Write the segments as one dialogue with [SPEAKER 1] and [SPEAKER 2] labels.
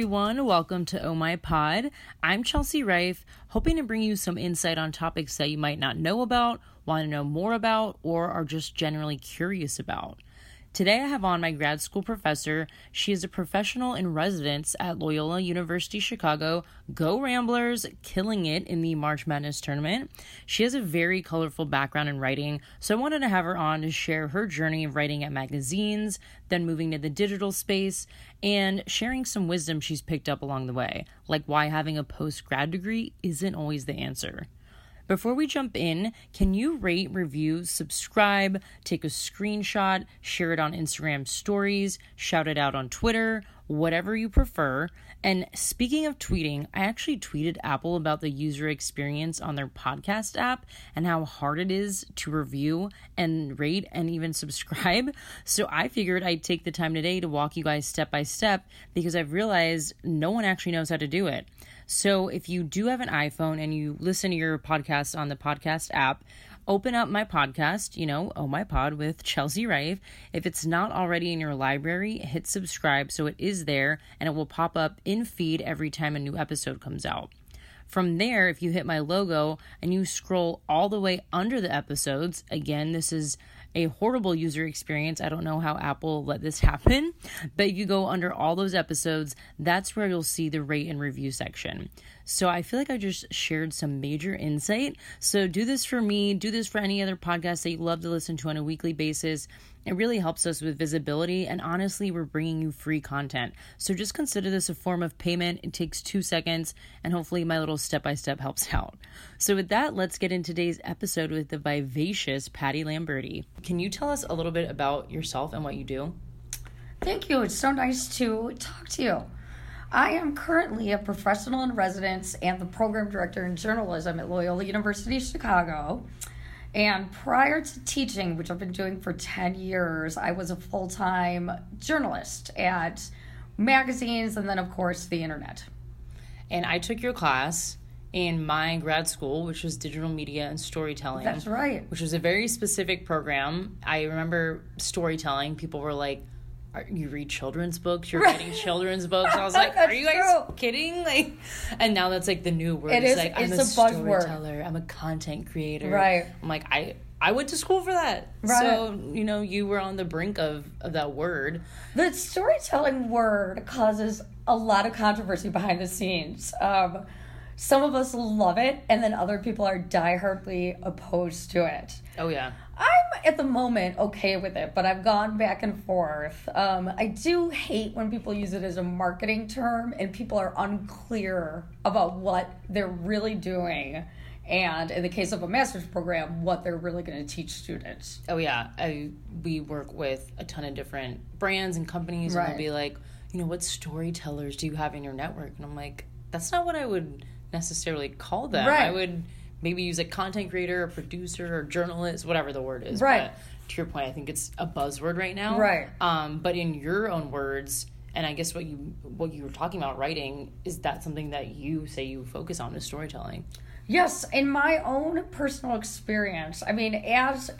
[SPEAKER 1] Everyone. Welcome to Oh My Pod. I'm Chelsea Rife, hoping to bring you some insight on topics that you might not know about, want to know more about, or are just generally curious about. Today I have on my grad school professor. She is a professional in residence at Loyola University Chicago. Go Ramblers, killing it in the March Madness tournament. She has a very colorful background in writing, so I wanted to have her on to share her journey of writing at magazines, then moving to the digital space, and sharing some wisdom she's picked up along the way, like why having a post grad degree isn't always the answer. Before we jump in, can you rate, review, subscribe, take a screenshot, share it on Instagram stories, shout it out on Twitter, whatever you prefer? And speaking of tweeting, I actually tweeted Apple about the user experience on their podcast app and how hard it is to review and rate and even subscribe. So I figured I'd take the time today to walk you guys step by step because I've realized no one actually knows how to do it. So if you do have an iPhone and you listen to your podcast on the podcast app, open up my podcast, you know, Oh My Pod with Chelsea Rife. If it's not already in your library, hit subscribe so it is there and it will pop up in feed every time a new episode comes out. From there, if you hit my logo and you scroll all the way under the episodes, again, this is a horrible user experience. I don't know how Apple let this happen, but you go under all those episodes, that's where you'll see the rate and review section. So I feel like I just shared some major insight. So do this for me, do this for any other podcast that you love to listen to on a weekly basis. It really helps us with visibility, and honestly, we're bringing you free content. So just consider this a form of payment. It takes two seconds, and hopefully, my little step by step helps out. So, with that, let's get in today's episode with the vivacious Patty Lamberti. Can you tell us a little bit about yourself and what you do?
[SPEAKER 2] Thank you. It's so nice to talk to you. I am currently a professional in residence and the program director in journalism at Loyola University Chicago. And prior to teaching, which I've been doing for 10 years, I was a full time journalist at magazines and then, of course, the internet.
[SPEAKER 1] And I took your class in my grad school, which was digital media and storytelling.
[SPEAKER 2] That's right.
[SPEAKER 1] Which was a very specific program. I remember storytelling, people were like, are, you read children's books. You're writing children's books. I was like, "Are you guys true. kidding?" Like, and now that's like the new word.
[SPEAKER 2] It
[SPEAKER 1] it's like
[SPEAKER 2] it's
[SPEAKER 1] I'm a,
[SPEAKER 2] a
[SPEAKER 1] storyteller. I'm a content creator.
[SPEAKER 2] Right.
[SPEAKER 1] I'm like I. I went to school for that.
[SPEAKER 2] Right.
[SPEAKER 1] So, you know, you were on the brink of, of that word.
[SPEAKER 2] The storytelling word causes a lot of controversy behind the scenes. Um, some of us love it, and then other people are diehardly opposed to it.
[SPEAKER 1] Oh, yeah.
[SPEAKER 2] I'm at the moment okay with it, but I've gone back and forth. Um, I do hate when people use it as a marketing term and people are unclear about what they're really doing. And in the case of a master's program, what they're really going to teach students.
[SPEAKER 1] Oh, yeah. I, we work with a ton of different brands and companies,
[SPEAKER 2] Right.
[SPEAKER 1] and they'll be like, you know, what storytellers do you have in your network? And I'm like, that's not what I would necessarily call them.
[SPEAKER 2] Right.
[SPEAKER 1] I would maybe use a content creator, a producer, or journalist, whatever the word is.
[SPEAKER 2] Right.
[SPEAKER 1] But to your point, I think it's a buzzword right now.
[SPEAKER 2] Right.
[SPEAKER 1] Um, but in your own words, and I guess what you what you were talking about writing is that something that you say you focus on is storytelling.
[SPEAKER 2] Yes, in my own personal experience, I mean, as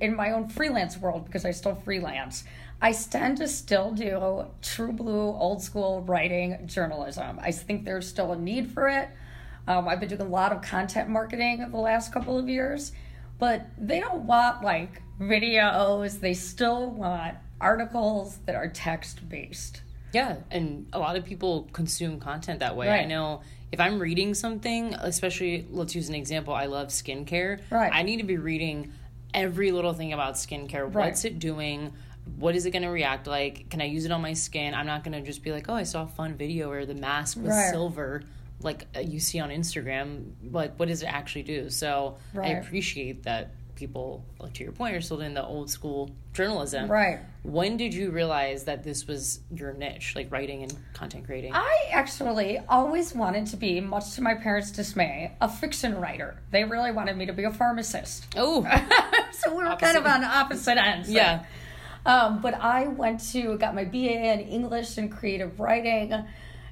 [SPEAKER 2] in my own freelance world, because I still freelance, I tend to still do true blue, old school writing journalism. I think there's still a need for it. Um, I've been doing a lot of content marketing the last couple of years, but they don't want like videos, they still want articles that are text based.
[SPEAKER 1] Yeah, and a lot of people consume content that way. I know if I'm reading something, especially let's use an example, I love skincare.
[SPEAKER 2] Right.
[SPEAKER 1] I need to be reading every little thing about skincare.
[SPEAKER 2] Right.
[SPEAKER 1] What's it doing? What is it going to react like? Can I use it on my skin? I'm not going to just be like, oh, I saw a fun video where the mask was
[SPEAKER 2] Right.
[SPEAKER 1] silver, like uh, you see on Instagram. Like, what does it actually do? So I appreciate that people, like to your point, are still in the old school journalism.
[SPEAKER 2] Right.
[SPEAKER 1] When did you realize that this was your niche, like writing and content creating?
[SPEAKER 2] I actually always wanted to be, much to my parents' dismay, a fiction writer. They really wanted me to be a pharmacist.
[SPEAKER 1] oh,
[SPEAKER 2] so we were kind of on opposite ends.
[SPEAKER 1] yeah.
[SPEAKER 2] Um, but I went to, got my BA in English and creative writing.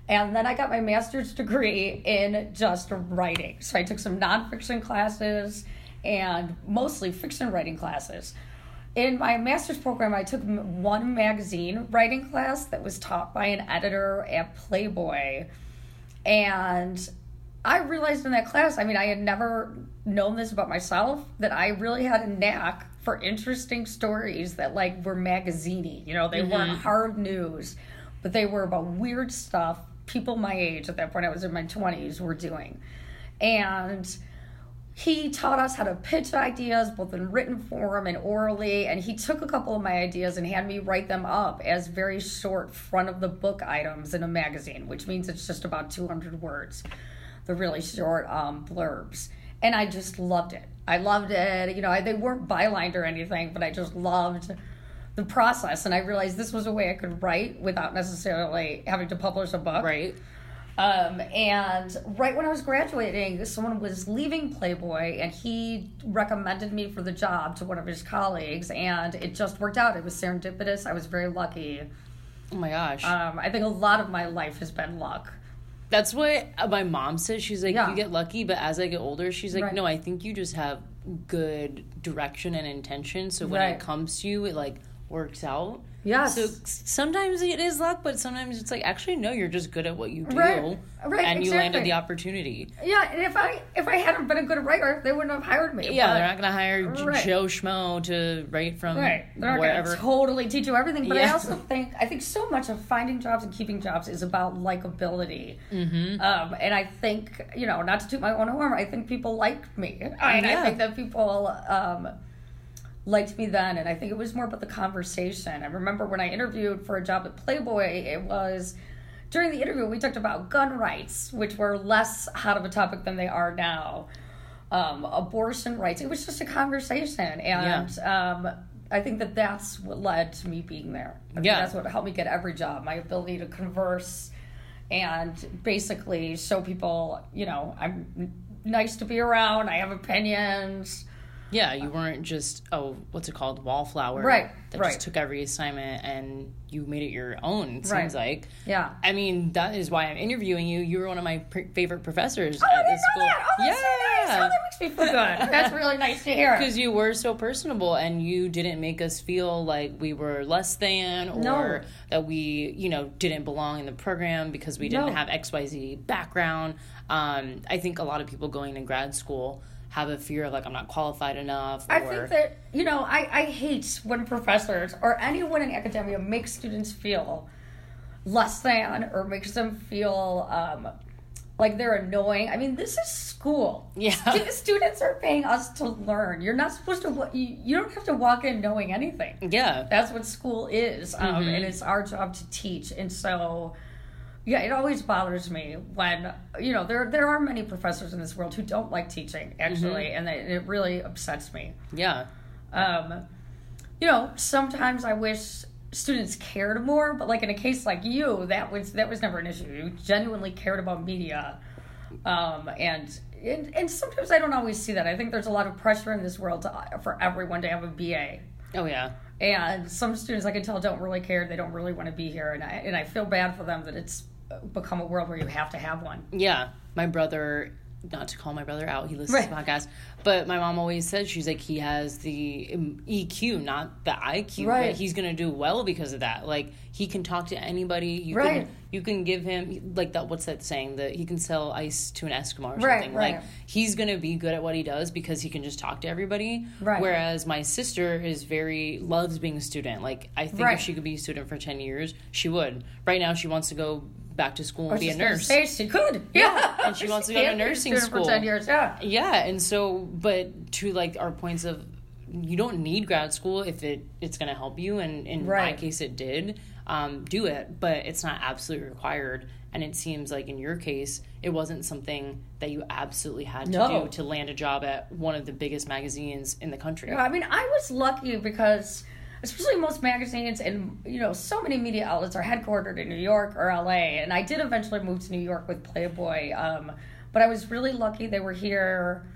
[SPEAKER 2] And then I got my master's degree in just writing. So I took some nonfiction classes and mostly fiction writing classes. in my master's program, I took one magazine writing class that was taught by an editor at Playboy. And I realized in that class, I mean, I had never known this about myself, that I really had a knack for interesting stories that like were magaziney. You know, they weren't mm-hmm. hard news, but they were about weird stuff people my age at that point, I was in my 20s, were doing. And he taught us how to pitch ideas both in written form and orally and he took a couple of my ideas and had me write them up as very short front of the book items in a magazine which means it's just about 200 words the really short um, blurbs and i just loved it i loved it you know I, they weren't bylined or anything but i just loved the process and i realized this was a way i could write without necessarily having to publish a book
[SPEAKER 1] Right.
[SPEAKER 2] um, and right when I was graduating, someone was leaving Playboy and he recommended me for the job to one of his colleagues, and it just worked out. It was serendipitous. I was very lucky.
[SPEAKER 1] Oh my gosh.
[SPEAKER 2] Um, I think a lot of my life has been luck.
[SPEAKER 1] That's what my mom says. She's like,
[SPEAKER 2] Yeah.
[SPEAKER 1] you get lucky, but as I get older, she's like,
[SPEAKER 2] Right.
[SPEAKER 1] no, I think you just have good direction and intention. So when
[SPEAKER 2] Right.
[SPEAKER 1] it comes to you, it like works out.
[SPEAKER 2] Yeah.
[SPEAKER 1] So sometimes it is luck, but sometimes it's like actually no, you're just good at what you do,
[SPEAKER 2] Right. Right,
[SPEAKER 1] and you landed the opportunity.
[SPEAKER 2] yeah, and if I if I hadn't been a good writer, they wouldn't have hired me.
[SPEAKER 1] Yeah,
[SPEAKER 2] But-
[SPEAKER 1] they're not gonna hire J-
[SPEAKER 2] Right.
[SPEAKER 1] Joe Schmo to write from
[SPEAKER 2] Right. They're not
[SPEAKER 1] wherever.
[SPEAKER 2] going to totally teach you everything. But I also think I think so much of finding jobs and keeping jobs is about likability. Mm-hmm. Um, and I think you know, not to toot my own horn, I think people liked me, and I think that people. Um, liked me then and i think it was more about the conversation. I remember when i interviewed for a job at playboy it was during the interview we talked about gun rights which were less hot of a topic than they are now. Um, abortion rights it was just a conversation and um, i think that that's what led to me being there. I
[SPEAKER 1] Yeah.
[SPEAKER 2] that's what helped me get every job my ability to converse and basically show people you know i'm nice to be around i have opinions
[SPEAKER 1] Yeah, you weren't just oh, what's it called, wallflower,
[SPEAKER 2] Right,
[SPEAKER 1] That
[SPEAKER 2] right.
[SPEAKER 1] just took every assignment and you made it your own. It
[SPEAKER 2] Right.
[SPEAKER 1] seems like.
[SPEAKER 2] yeah
[SPEAKER 1] I mean, that is why I'm interviewing you. You were one of my pr- favorite professors
[SPEAKER 2] Oh,
[SPEAKER 1] at this school.
[SPEAKER 2] that. Oh, that's so nice.
[SPEAKER 1] yeah.
[SPEAKER 2] Oh, that makes me feel good. That's really nice to hear.
[SPEAKER 1] because you were so personable and you didn't make us feel like we were less than or
[SPEAKER 2] No.
[SPEAKER 1] that we you know didn't belong in the program because we didn't
[SPEAKER 2] No.
[SPEAKER 1] have xyz background um, i think a lot of people going to grad school have a fear of like i'm not qualified enough
[SPEAKER 2] I think that, you know, I, I hate when professors or anyone in academia makes students feel less than or makes them feel um, like they're annoying. I mean, this is school.
[SPEAKER 1] Yeah.
[SPEAKER 2] Stu- students are paying us to learn. You're not supposed to, you, you don't have to walk in knowing anything.
[SPEAKER 1] yeah
[SPEAKER 2] That's what school is, um,
[SPEAKER 1] Mm-hmm.
[SPEAKER 2] and it's our job to teach. And so, yeah, it always bothers me when you know there there are many professors in this world who don't like teaching actually,
[SPEAKER 1] Mm-hmm.
[SPEAKER 2] and it, it really upsets me.
[SPEAKER 1] yeah
[SPEAKER 2] Um, you know, sometimes I wish students cared more, but like in a case like you, that was that was never an issue. You genuinely cared about media, um, and. And, and sometimes I don't always see that. I think there's a lot of pressure in this world to, for everyone to have a BA
[SPEAKER 1] oh yeah
[SPEAKER 2] and some students I can tell don't really care. They don't really want to be here, and I and I feel bad for them that it's become a world where you have to have one.
[SPEAKER 1] Yeah, my brother. Not to call my brother out, he listens to
[SPEAKER 2] Right.
[SPEAKER 1] podcast. But my mom always said she's like he has the EQ, not the IQ.
[SPEAKER 2] Right.
[SPEAKER 1] But he's gonna do well because of that. Like he can talk to anybody. You
[SPEAKER 2] Right.
[SPEAKER 1] can you can give him like that. What's that saying? That he can sell ice to an Eskimo or
[SPEAKER 2] Right,
[SPEAKER 1] something.
[SPEAKER 2] right.
[SPEAKER 1] Like he's gonna be good at what he does because he can just talk to everybody.
[SPEAKER 2] Right.
[SPEAKER 1] Whereas my sister is very loves being a student. Like I think
[SPEAKER 2] Right.
[SPEAKER 1] if she could be a student for ten years, she would. Right now, she wants to go back to school and
[SPEAKER 2] was
[SPEAKER 1] be a nurse.
[SPEAKER 2] Say she could, yeah,
[SPEAKER 1] and she wants to go to
[SPEAKER 2] can't be a
[SPEAKER 1] nursing school.
[SPEAKER 2] for ten years. Yeah,
[SPEAKER 1] Yeah, and so, but to like our points of, you don't need grad school if it it's going to help you, and in my case, it did. Um, do it, but it's not absolutely required. And it seems like in your case, it wasn't something that you absolutely had to
[SPEAKER 2] No.
[SPEAKER 1] do to land a job at one of the biggest magazines in the country.
[SPEAKER 2] I mean, I was lucky because, especially most magazines and you know, so many media outlets are headquartered in New York or LA, and I did eventually move to New York with Playboy. Um, but I was really lucky they were here.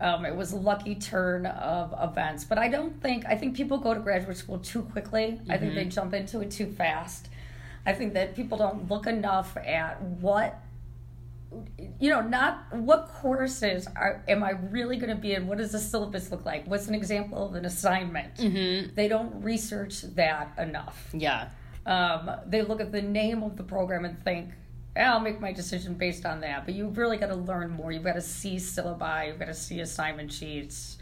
[SPEAKER 2] Um, it was a lucky turn of events, but I don't think I think people go to graduate school too quickly. I think they jump into it too fast. I think that people don't look enough at what you know, not what courses are am I really going to be in? What does the syllabus look like? What's an example of an assignment?
[SPEAKER 1] Mm-hmm.
[SPEAKER 2] They don't research that enough.
[SPEAKER 1] Yeah.
[SPEAKER 2] Um, they look at the name of the program and think, "Eh, I'll make my decision based on that. But you've really got to learn more. You've got to see syllabi. You've got to see assignment sheets.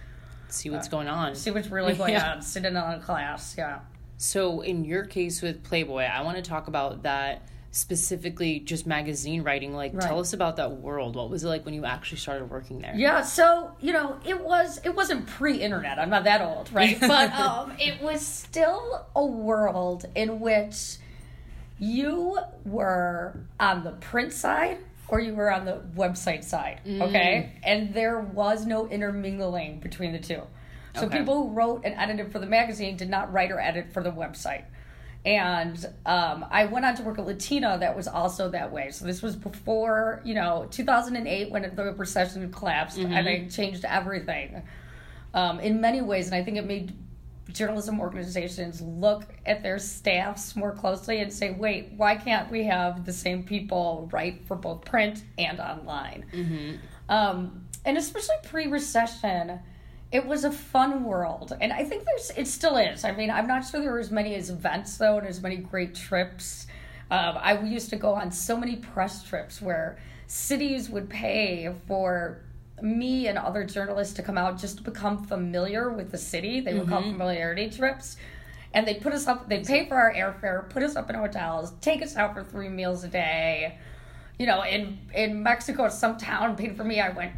[SPEAKER 1] See what's going on.
[SPEAKER 2] See what's really going
[SPEAKER 1] Yeah.
[SPEAKER 2] on. Sit in on a class. Yeah.
[SPEAKER 1] So, in your case with Playboy, I want to talk about that specifically just magazine writing. Like,
[SPEAKER 2] Right.
[SPEAKER 1] tell us about that world. What was it like when you actually started working there?
[SPEAKER 2] Yeah, so you know, it was it wasn't pre-internet. I'm not that old, right? but um, it was still a world in which you were on the print side or you were on the website side, okay? And there was no intermingling between the two. So
[SPEAKER 1] Okay.
[SPEAKER 2] people who wrote and edited for the magazine did not write or edit for the website. And um, I went on to work at Latina that was also that way. So this was before, you know, 2008 when the recession collapsed and it changed everything um, in many ways. And I think it made journalism organizations look at their staffs more closely and say, wait, why can't we have the same people write for both print and online? Um, and especially pre recession, it was a fun world. And I think there's, it still is. I mean, I'm not sure there were as many as events though, and as many great trips. Um, I used to go on so many press trips where cities would pay for me and other journalists to come out just to become familiar with the city. They would call familiarity trips. And they'd put us up, they'd pay for our airfare, put us up in hotels, take us out for three meals a day. You know, in in Mexico, some town paid for me. I went,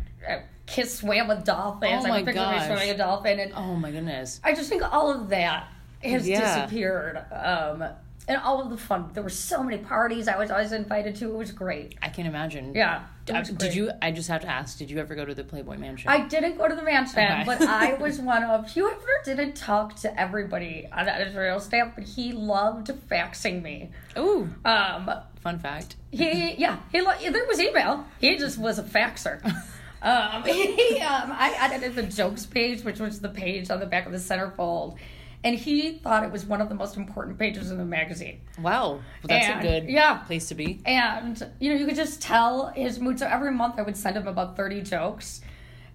[SPEAKER 2] kiss, swam with dolphins.
[SPEAKER 1] Oh
[SPEAKER 2] I
[SPEAKER 1] my
[SPEAKER 2] picture me
[SPEAKER 1] gosh.
[SPEAKER 2] swimming a dolphin. And
[SPEAKER 1] Oh my goodness.
[SPEAKER 2] I just think all of that has
[SPEAKER 1] Yeah.
[SPEAKER 2] disappeared. Um, and all of the fun. There were so many parties I was always invited to. It was great.
[SPEAKER 1] I can imagine.
[SPEAKER 2] Yeah. was
[SPEAKER 1] did you? I just have to ask. Did you ever go to the Playboy Mansion?
[SPEAKER 2] I didn't go to the mansion,
[SPEAKER 1] Okay.
[SPEAKER 2] but I was one of. Hugh Hefner didn't talk to everybody on that Israel staff, but he loved faxing me.
[SPEAKER 1] Ooh,
[SPEAKER 2] Um,
[SPEAKER 1] fun fact.
[SPEAKER 2] he, yeah, he lo- there was email. He just was a faxer. Um, he, um, I edited the jokes page, which was the page on the back of the centerfold, and he thought it was one of the most important pages in the magazine.
[SPEAKER 1] Wow, well, that's
[SPEAKER 2] And-
[SPEAKER 1] a good
[SPEAKER 2] yeah.
[SPEAKER 1] place to be.
[SPEAKER 2] And you know, you could just tell his mood. So every month, I would send him about thirty jokes,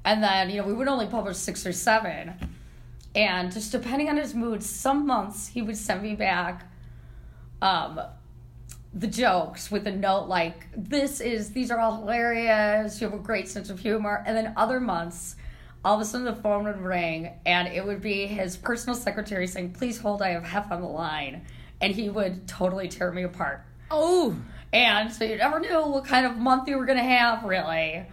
[SPEAKER 2] and then you know we would only publish six or seven. And just depending on his mood, some months he would send me back um, the jokes with a note like, "This is these are all hilarious. You have a great sense of humor." And then other months. All of a sudden, the phone would ring, and it would be his personal secretary saying, "Please hold, I have Hef on the line," and he would totally tear me apart.
[SPEAKER 1] Oh,
[SPEAKER 2] And so you never knew what kind of month you were going to have, really.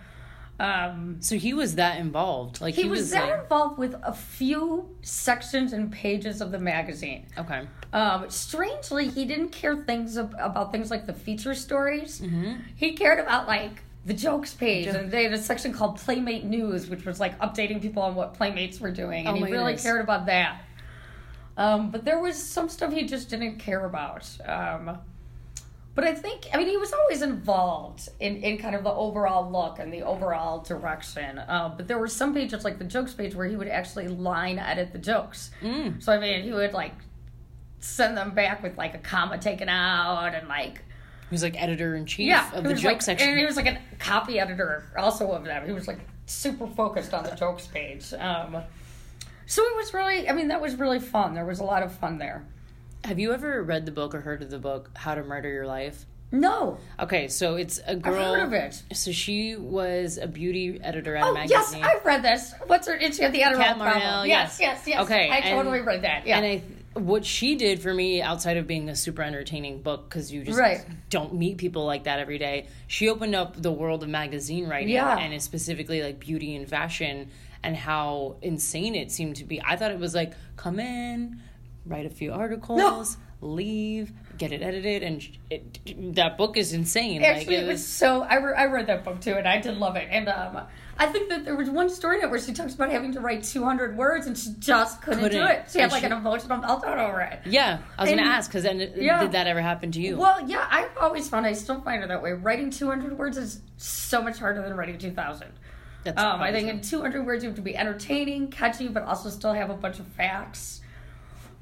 [SPEAKER 2] Um,
[SPEAKER 1] so he was that involved. Like
[SPEAKER 2] he,
[SPEAKER 1] he,
[SPEAKER 2] was, that
[SPEAKER 1] like,
[SPEAKER 2] involved with a few sections and pages of the magazine.
[SPEAKER 1] okay.
[SPEAKER 2] Um, strangely, he didn't care things ab- about things like the feature stories.
[SPEAKER 1] Mm-hmm.
[SPEAKER 2] He cared about like the jokes page, and they had a section called Playmate News, which was like updating people on what playmates were doing, and
[SPEAKER 1] Oh
[SPEAKER 2] he really
[SPEAKER 1] goodness.
[SPEAKER 2] cared about that. Um, but there was some stuff he just didn't care about. Um, but I think, I mean, he was always involved in, in kind of the overall look and the overall direction. Um, but there were some pages, like the jokes page, where he would actually line edit the jokes.
[SPEAKER 1] Mm.
[SPEAKER 2] So, I mean, he would like send them back with like a comma taken out and like,
[SPEAKER 1] He was like editor in chief
[SPEAKER 2] yeah,
[SPEAKER 1] of
[SPEAKER 2] he
[SPEAKER 1] the joke
[SPEAKER 2] like,
[SPEAKER 1] section.
[SPEAKER 2] And he was like a copy editor also of them. He was like super focused on the jokes page. Um, so it was really, I mean, that was really fun. There was a lot of fun there.
[SPEAKER 1] Have you ever read the book or heard of the book How to Murder Your Life?
[SPEAKER 2] No,
[SPEAKER 1] Okay, so it's a
[SPEAKER 2] I've
[SPEAKER 1] girl.
[SPEAKER 2] heard of it.
[SPEAKER 1] So she was a beauty editor at
[SPEAKER 2] Oh
[SPEAKER 1] a
[SPEAKER 2] yes. I've read this. What's her? It's the problem.
[SPEAKER 1] Marnell,
[SPEAKER 2] Yes, yes, yes.
[SPEAKER 1] Okay,
[SPEAKER 2] I
[SPEAKER 1] and-
[SPEAKER 2] totally read that. Yeah,
[SPEAKER 1] And I, what she did for me, outside of being a super entertaining book, because you just
[SPEAKER 2] Right.
[SPEAKER 1] don't meet people like that every day, she opened up the world of magazine writing,
[SPEAKER 2] Yeah.
[SPEAKER 1] and it's specifically like beauty and fashion, and how insane it seemed to be. I thought it was like come in, write a few articles, leave, get it edited, and it, that book is insane.
[SPEAKER 2] Actually,
[SPEAKER 1] like
[SPEAKER 2] it was so. I, re- I read that book too, and I did love it. And um, I think that there was one story in it where she talks about having to write 200 words, and she just couldn't, do
[SPEAKER 1] Couldn't.
[SPEAKER 2] it. She had
[SPEAKER 1] And
[SPEAKER 2] like
[SPEAKER 1] she-
[SPEAKER 2] an emotional meltdown over it.
[SPEAKER 1] yeah. I was gonna ask because then
[SPEAKER 2] yeah.
[SPEAKER 1] did that ever happen to you?
[SPEAKER 2] Well, yeah, I've always found I still find it that way. Writing 200 words is so much harder than writing 2,000.
[SPEAKER 1] That's
[SPEAKER 2] Um, I think in 200 words you have to be entertaining, catchy, but also still have a bunch of facts.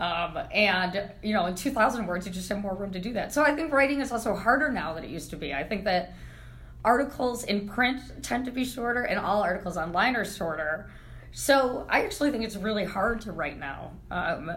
[SPEAKER 2] Um, and you know, in 2,000 words, you just have more room to do that. So I think writing is also harder now than it used to be. I think that articles in print tend to be shorter, and all articles online are shorter. So I actually think it's really hard to write now. Um,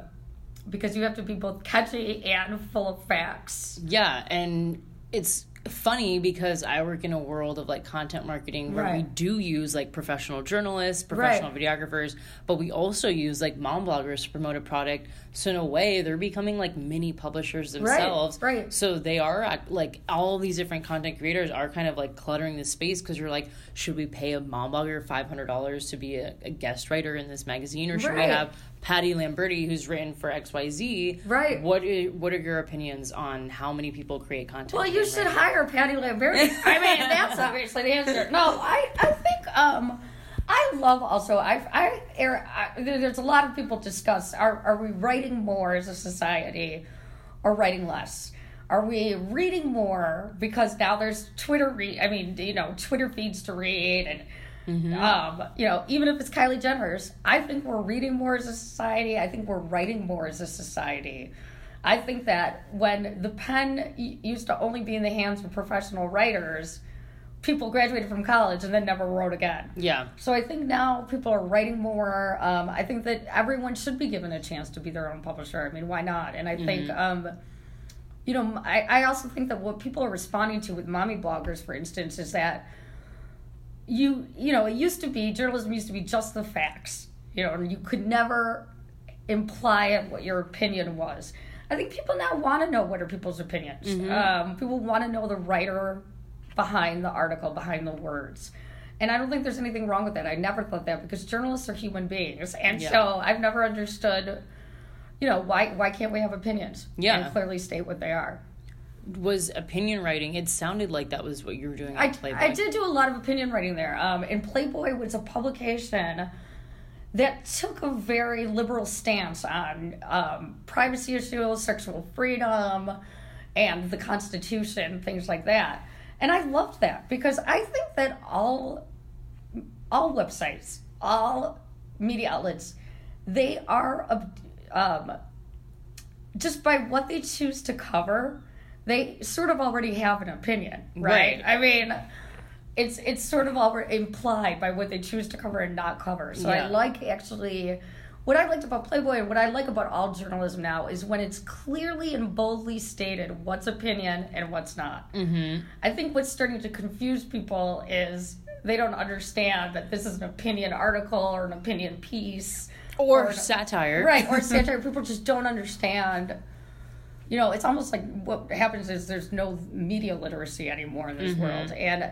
[SPEAKER 2] because you have to be both catchy and full of facts.
[SPEAKER 1] Yeah, and it's funny because I work in a world of like content marketing where right. we do use like professional journalists, professional right. videographers, but we also use like mom bloggers to promote a product. So in a way, they're becoming like mini publishers themselves.
[SPEAKER 2] Right. right.
[SPEAKER 1] So they are like all these different content creators are kind of like cluttering the space because you're like, should we pay a mom blogger five hundred dollars to be a, a, guest writer in this magazine, or should right. we have Patty Lamberti, who's written for XYZ.
[SPEAKER 2] Right.
[SPEAKER 1] What are, what are your opinions on how many people create content?
[SPEAKER 2] Well, you should hire Patty Lamberti. I mean, that's obviously the answer. No, I, I think um, I love also. I, I, I there's a lot of people discuss are are we writing more as a society, or writing less? Are we reading more because now there's Twitter read? I mean, you know, Twitter feeds to read and Mm-hmm. Um, you know, even if it's Kylie Jenner's, I think we're reading more as a society. I think we're writing more as a society. I think that when the pen used to only be in the hands of professional writers, people graduated from college and then never wrote again.
[SPEAKER 1] Yeah.
[SPEAKER 2] So I think now people are writing more. Um, I think that everyone should be given a chance to be their own publisher. I mean, why not? And I mm-hmm. think, um, you know, I, I also think that what people are responding to with mommy bloggers, for instance, is that you you know it used to be journalism used to be just the facts you know and you could never imply what your opinion was i think people now want to know what are people's opinions mm-hmm. um, people want to know the writer behind the article behind the words and i don't think there's anything wrong with that i never thought that because journalists are human beings and yeah. so i've never understood you know why why can't we have opinions
[SPEAKER 1] yeah
[SPEAKER 2] and clearly state what they are
[SPEAKER 1] was opinion writing. It sounded like that was what you were doing
[SPEAKER 2] I,
[SPEAKER 1] Playboy.
[SPEAKER 2] I did do a lot of opinion writing there. Um, and Playboy was a publication that took a very liberal stance on um, privacy issues, sexual freedom, and the Constitution, things like that. And I loved that because I think that all all websites, all media outlets, they are um, just by what they choose to cover they sort of already have an opinion, right? right. I mean, it's it's sort of already implied by what they choose to cover and not cover. So yeah. I like actually what I liked about Playboy and what I like about all journalism now is when it's clearly and boldly stated what's opinion and what's not.
[SPEAKER 1] Mm-hmm.
[SPEAKER 2] I think what's starting to confuse people is they don't understand that this is an opinion article or an opinion piece
[SPEAKER 1] or, or satire,
[SPEAKER 2] right? Or satire. people just don't understand you know, it's almost like what happens is there's no media literacy anymore in this mm-hmm. world. And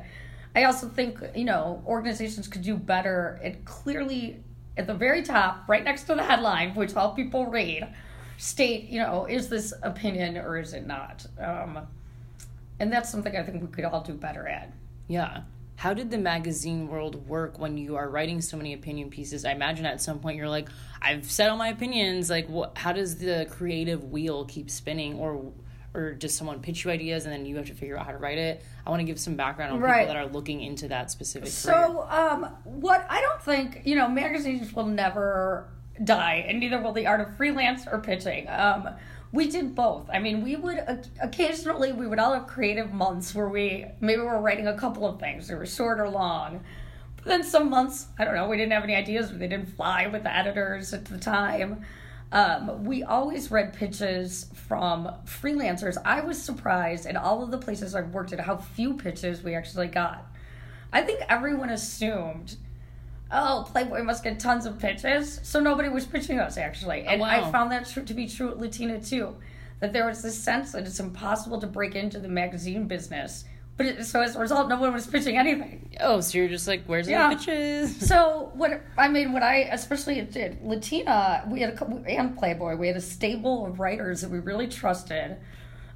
[SPEAKER 2] I also think, you know, organizations could do better at clearly at the very top, right next to the headline, which all people read, state, you know, is this opinion or is it not? Um, and that's something I think we could all do better at.
[SPEAKER 1] Yeah how did the magazine world work when you are writing so many opinion pieces? I imagine at some point you're like, I've said all my opinions. Like, what? How does the creative wheel keep spinning, or or does someone pitch you ideas and then you have to figure out how to write it? I want to give some background on right. people that are looking into that specific.
[SPEAKER 2] So, um, what I don't think you know, magazines will never die, and neither will the art of freelance or pitching. Um, we did both. I mean, we would occasionally we would all have creative months where we maybe we were writing a couple of things. They were short or long. But then some months, I don't know, we didn't have any ideas. They didn't fly with the editors at the time. Um, we always read pitches from freelancers. I was surprised at all of the places I've worked at how few pitches we actually got. I think everyone assumed oh, Playboy must get tons of pitches. So nobody was pitching us actually, and oh, wow. I found that tr- to be true at Latina too. That there was this sense that it's impossible to break into the magazine business. But so as a result, no one was pitching anything.
[SPEAKER 1] Oh, so you're just like, where's yeah. the pitches?
[SPEAKER 2] so what I mean, what I especially did Latina, we had a couple, and Playboy, we had a stable of writers that we really trusted.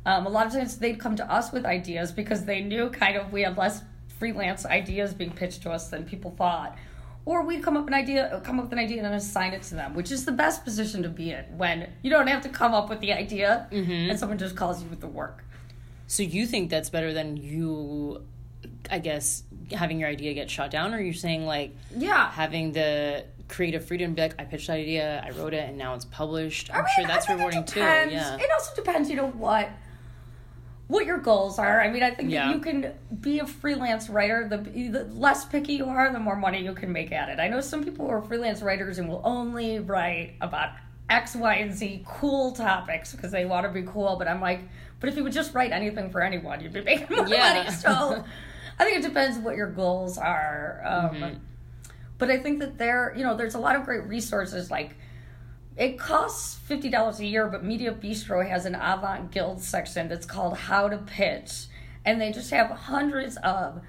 [SPEAKER 2] Um, a lot of times they'd come to us with ideas because they knew kind of we had less freelance ideas being pitched to us than people thought or we'd come up an idea come up with an idea and then assign it to them which is the best position to be in when you don't have to come up with the idea mm-hmm. and someone just calls you with the work
[SPEAKER 1] so you think that's better than you i guess having your idea get shot down or you're saying like
[SPEAKER 2] yeah
[SPEAKER 1] having the creative freedom to be like i pitched that idea i wrote it and now it's published i'm I mean, sure that's rewarding too yeah
[SPEAKER 2] it also depends you know what what your goals are. I mean, I think
[SPEAKER 1] Yeah.
[SPEAKER 2] that you can be a freelance writer. The, the less picky you are, the more money you can make at it. I know some people who are freelance writers and will only write about X, Y, and Z cool topics because they want to be cool. But I'm like, but if you would just write anything for anyone, you'd be making more
[SPEAKER 1] Yeah.
[SPEAKER 2] money. So I think it depends what your goals are. Um,
[SPEAKER 1] Mm-hmm.
[SPEAKER 2] But I think that there, you know, there's a lot of great resources like it costs fifty dollars a year, but Media Bistro has an Avant Guild section that's called How to Pitch, and they just have hundreds of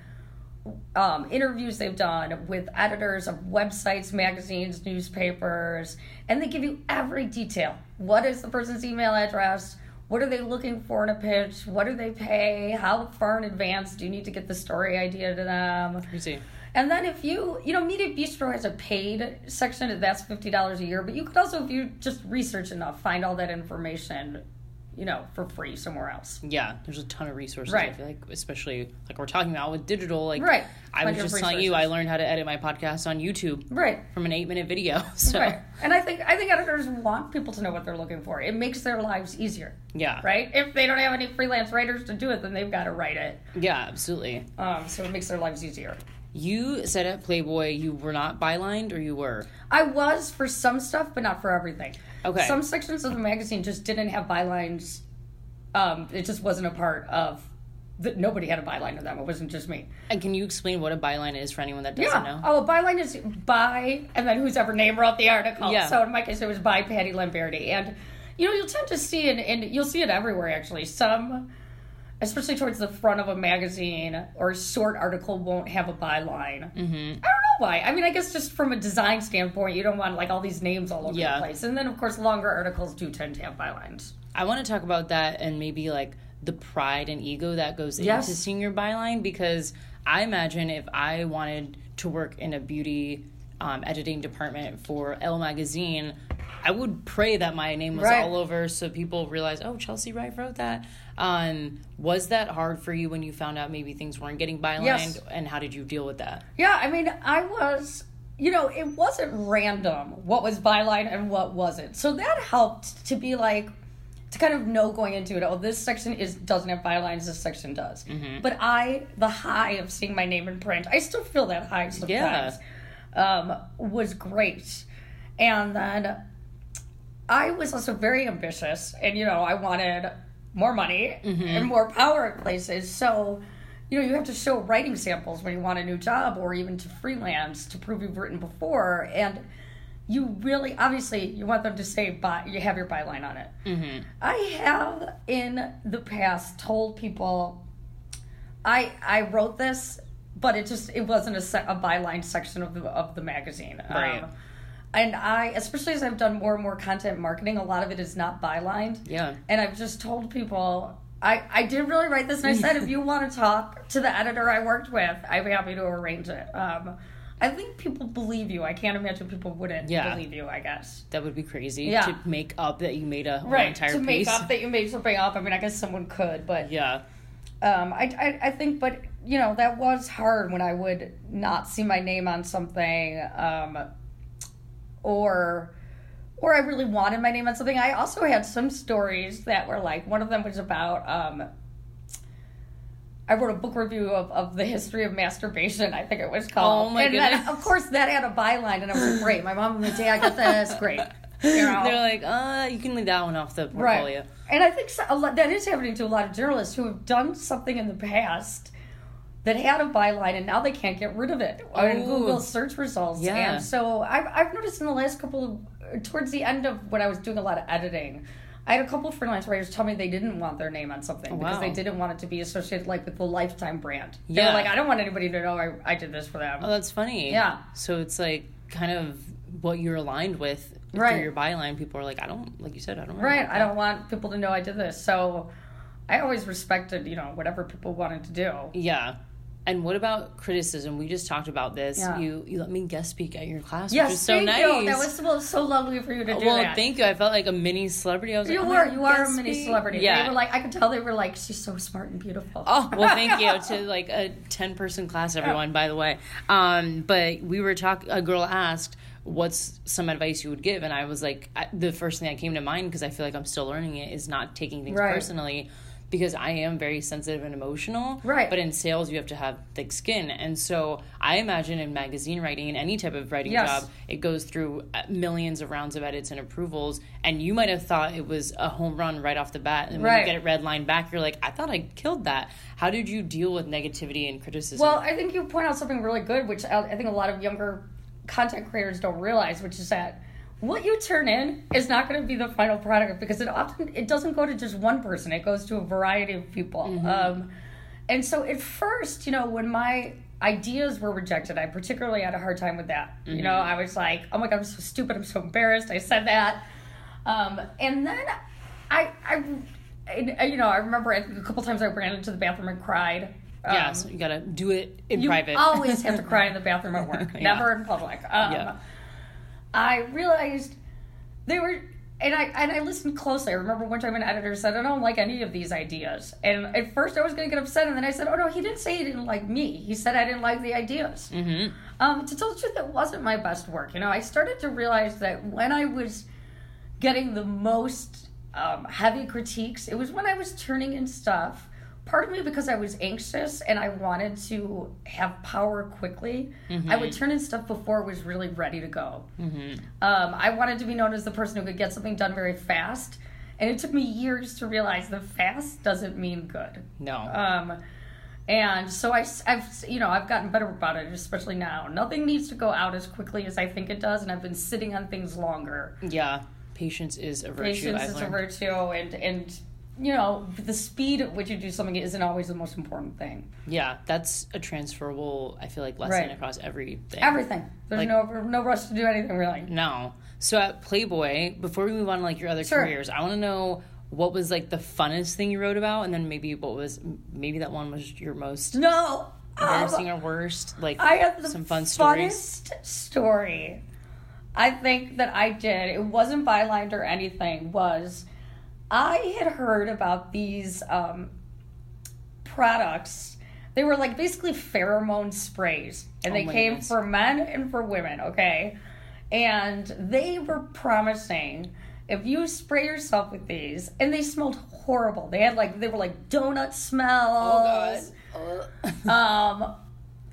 [SPEAKER 2] um, interviews they've done with editors of websites, magazines, newspapers, and they give you every detail. What is the person's email address? What are they looking for in a pitch? What do they pay? How far in advance do you need to get the story idea to them?
[SPEAKER 1] Crazy.
[SPEAKER 2] And then if you, you know, Media Bistro has a paid section, that's fifty dollars a year. But you could also, if you just research enough, find all that information, you know, for free somewhere else.
[SPEAKER 1] Yeah, there's a ton of resources. I
[SPEAKER 2] Right.
[SPEAKER 1] feel like, especially like we're talking about with digital. Like,
[SPEAKER 2] Right.
[SPEAKER 1] I was just telling you, I learned how to edit my podcast on YouTube
[SPEAKER 2] Right.
[SPEAKER 1] from an eight minute video. So,
[SPEAKER 2] Right. And I think I think editors want people to know what they're looking for. It makes their lives easier.
[SPEAKER 1] yeah,
[SPEAKER 2] Right? If they don't have any freelance writers to do it, then they've got to write it.
[SPEAKER 1] yeah, absolutely.
[SPEAKER 2] Um, so it makes their lives easier.
[SPEAKER 1] You said at Playboy you were not bylined, or you were.
[SPEAKER 2] I was for some stuff, but not for everything.
[SPEAKER 1] Okay.
[SPEAKER 2] Some sections of the magazine just didn't have bylines. Um, it just wasn't a part of. The, nobody had a byline of them. It wasn't just me.
[SPEAKER 1] And can you explain what a byline is for anyone that doesn't
[SPEAKER 2] Yeah.
[SPEAKER 1] know?
[SPEAKER 2] Oh, a byline is by, and then whose ever name wrote the article.
[SPEAKER 1] Yeah.
[SPEAKER 2] So in my case, it was by Patty Lamberti, and you know you'll tend to see, and, and you'll see it everywhere actually. Some, especially towards the front of a magazine or a short article, won't have a byline. Mm-hmm. I don't know why. I mean, I guess just from a design standpoint, you don't want like all these names all over
[SPEAKER 1] Yeah.
[SPEAKER 2] the place. And then of course, longer articles do tend to have bylines.
[SPEAKER 1] I want to talk about that and maybe like the pride and ego that goes
[SPEAKER 2] Yes.
[SPEAKER 1] into seeing your byline because I imagine if I wanted to work in a beauty um, editing department for Elle magazine, I would pray that my name was
[SPEAKER 2] Right.
[SPEAKER 1] all over so people realize, oh, Chelsea Wright wrote that. Um, was that hard for you when you found out maybe things weren't getting bylined?
[SPEAKER 2] Yes.
[SPEAKER 1] And how did you deal with that?
[SPEAKER 2] Yeah, I mean, I was, you know, it wasn't random what was byline and what wasn't. So that helped to be like, to kind of know going into it, oh, this section is doesn't have bylines, this section does. But I, the high of seeing my name in print, I still feel that high sometimes, um, was great. And then I was also very ambitious, and you know, I wanted more money and more power at places. So, you know, you have to show writing samples when you want a new job or even to freelance to prove you've written before. And you really, obviously, you want them to say, by, you have your byline on it.
[SPEAKER 1] Mm-hmm.
[SPEAKER 2] I have in the past told people I I wrote this, but it just it wasn't a, se- a byline section of the of the magazine.
[SPEAKER 1] Right.
[SPEAKER 2] Um, and I, especially as I've done more and more content marketing, a lot of it is not bylined.
[SPEAKER 1] Yeah.
[SPEAKER 2] And I've just told people, I, I did really write this, and I said, if you want to talk to the editor I worked with, I'd be happy to arrange it. Um, I think people believe you. I can't imagine people wouldn't
[SPEAKER 1] Yeah.
[SPEAKER 2] believe you, I guess.
[SPEAKER 1] That would be crazy
[SPEAKER 2] Yeah.
[SPEAKER 1] to make up that you made a whole
[SPEAKER 2] Right.
[SPEAKER 1] entire
[SPEAKER 2] To make up that you made something up. I mean, I guess someone could, but
[SPEAKER 1] yeah.
[SPEAKER 2] um, I, I, I think, but you know, that was hard when I would not see my name on something, um, or, or I really wanted my name on something. I also had some stories that were like, one of them was about, um, I wrote a book review of, of the history of masturbation. I think it was called.
[SPEAKER 1] Oh, my
[SPEAKER 2] and then, of course, that had a byline, and I was like, "Great, my mom and my dad got this. Great." You know?
[SPEAKER 1] They're like, uh, you can leave that one off the portfolio.
[SPEAKER 2] Right. And I think so, a lot, that is happening to a lot of journalists who have done something in the past that had a byline and now they can't get rid of it in
[SPEAKER 1] Oh.
[SPEAKER 2] Google search results.
[SPEAKER 1] Yeah.
[SPEAKER 2] And so I've, I've noticed in the last couple of, towards the end of when I was doing a lot of editing, I had a couple of freelance writers tell me they didn't want their name on something oh, because
[SPEAKER 1] wow.
[SPEAKER 2] they didn't want it to be associated like with the Lifetime brand. They
[SPEAKER 1] Yeah.
[SPEAKER 2] were like, I don't want anybody to know I, I did this for them.
[SPEAKER 1] Oh, that's funny.
[SPEAKER 2] Yeah.
[SPEAKER 1] So it's like kind of what you're aligned with
[SPEAKER 2] Right.
[SPEAKER 1] through your byline. People are like, I don't, like you said, I don't. really
[SPEAKER 2] Right. I don't want people to know I did this. So I always respected, you know, whatever people wanted to do.
[SPEAKER 1] Yeah. And what about criticism? We just talked about this.
[SPEAKER 2] Yeah.
[SPEAKER 1] You you let me guest speak at your class,
[SPEAKER 2] Yes,
[SPEAKER 1] which is so nice.
[SPEAKER 2] you. That was well, so lovely for you to do
[SPEAKER 1] well,
[SPEAKER 2] that.
[SPEAKER 1] thank you. I felt like a mini celebrity. I was
[SPEAKER 2] you
[SPEAKER 1] like,
[SPEAKER 2] were, you are a mini celebrity.
[SPEAKER 1] Yeah.
[SPEAKER 2] They were like, I could tell they were like, she's so smart and beautiful.
[SPEAKER 1] Oh well, thank you to like a ten person class, everyone. By the way, um, but we were talking. A girl asked, "What's some advice you would give?" And I was like, I, the first thing that came to mind because I feel like I'm still learning it is not taking things
[SPEAKER 2] Right.
[SPEAKER 1] personally. Because I am very sensitive and emotional.
[SPEAKER 2] Right.
[SPEAKER 1] But in sales, you have to have thick skin. And so I imagine in magazine writing, in any type of writing
[SPEAKER 2] Yes.
[SPEAKER 1] job, it goes through uh, millions of rounds of edits and approvals. And you might have thought it was a home run right off the bat. And when
[SPEAKER 2] Right.
[SPEAKER 1] you get it redlined back, you're like, I thought I killed that. How did you deal with negativity and criticism?
[SPEAKER 2] Well, I think you point out something really good, which I think a lot of younger content creators don't realize, which is that what you turn in is not going to be the final product because it often it doesn't go to just one person; it goes to a variety of people. Um, and so, at first, you know, when my ideas were rejected, I particularly had a hard time with that. You know, I was like, "Oh my god, I'm so stupid! I'm so embarrassed! I said that." Um, and then I, I, and, you know, I remember a couple times I ran into the bathroom and cried. Um,
[SPEAKER 1] yeah, so you gotta do it in
[SPEAKER 2] you
[SPEAKER 1] private.
[SPEAKER 2] You always have to cry in the bathroom at work,
[SPEAKER 1] Yeah.
[SPEAKER 2] never in public. Um,
[SPEAKER 1] Yeah.
[SPEAKER 2] I realized they were, and I and I listened closely. I remember one time an editor said, "I don't like any of these ideas," and at first I was going to get upset, and then I said, "Oh no, he didn't say he didn't like me. He said I didn't like the ideas."
[SPEAKER 1] hmm
[SPEAKER 2] Um, to tell the truth, it wasn't my best work. You know, I started to realize that when I was getting the most um, heavy critiques, it was when I was turning in stuff. Part of me because I was anxious and I wanted to have power quickly. I would turn in stuff before it was really ready to go. Um, I wanted to be known as the person who could get something done very fast. And it took me years to realize that fast doesn't mean good.
[SPEAKER 1] No.
[SPEAKER 2] Um, and so I, have you know, I've gotten better about it, especially now. Nothing needs to go out as quickly as I think it does, and I've been sitting on things longer.
[SPEAKER 1] yeah. Patience is a virtue.
[SPEAKER 2] Patience
[SPEAKER 1] I've
[SPEAKER 2] is a virtue, and and you know, the speed at which you do something isn't always the most important thing.
[SPEAKER 1] Yeah, that's a transferable. I feel like lesson
[SPEAKER 2] Right.
[SPEAKER 1] across everything.
[SPEAKER 2] Everything. There's
[SPEAKER 1] Like-
[SPEAKER 2] no no rush to do anything really.
[SPEAKER 1] No. So at Playboy, before we move on to like your other
[SPEAKER 2] Sure.
[SPEAKER 1] careers, I want to know what was like the funnest thing you wrote about, and then maybe what was maybe that one was your most
[SPEAKER 2] No.
[SPEAKER 1] embarrassing
[SPEAKER 2] um,
[SPEAKER 1] or worst. Like
[SPEAKER 2] I have the
[SPEAKER 1] some fun stories.
[SPEAKER 2] funnest story I think that I did. It wasn't bylined or anything. Was I had heard about these um, products. They were like basically pheromone sprays, and
[SPEAKER 1] Oh
[SPEAKER 2] they came
[SPEAKER 1] goodness.
[SPEAKER 2] for men and for women. Okay, and they were promising if you spray yourself with these, and they smelled horrible. They had like they were like donut smells. Um,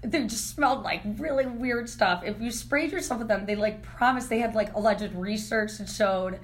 [SPEAKER 2] they just smelled like really weird stuff. If you sprayed yourself with them, they like promised they had like alleged research that showed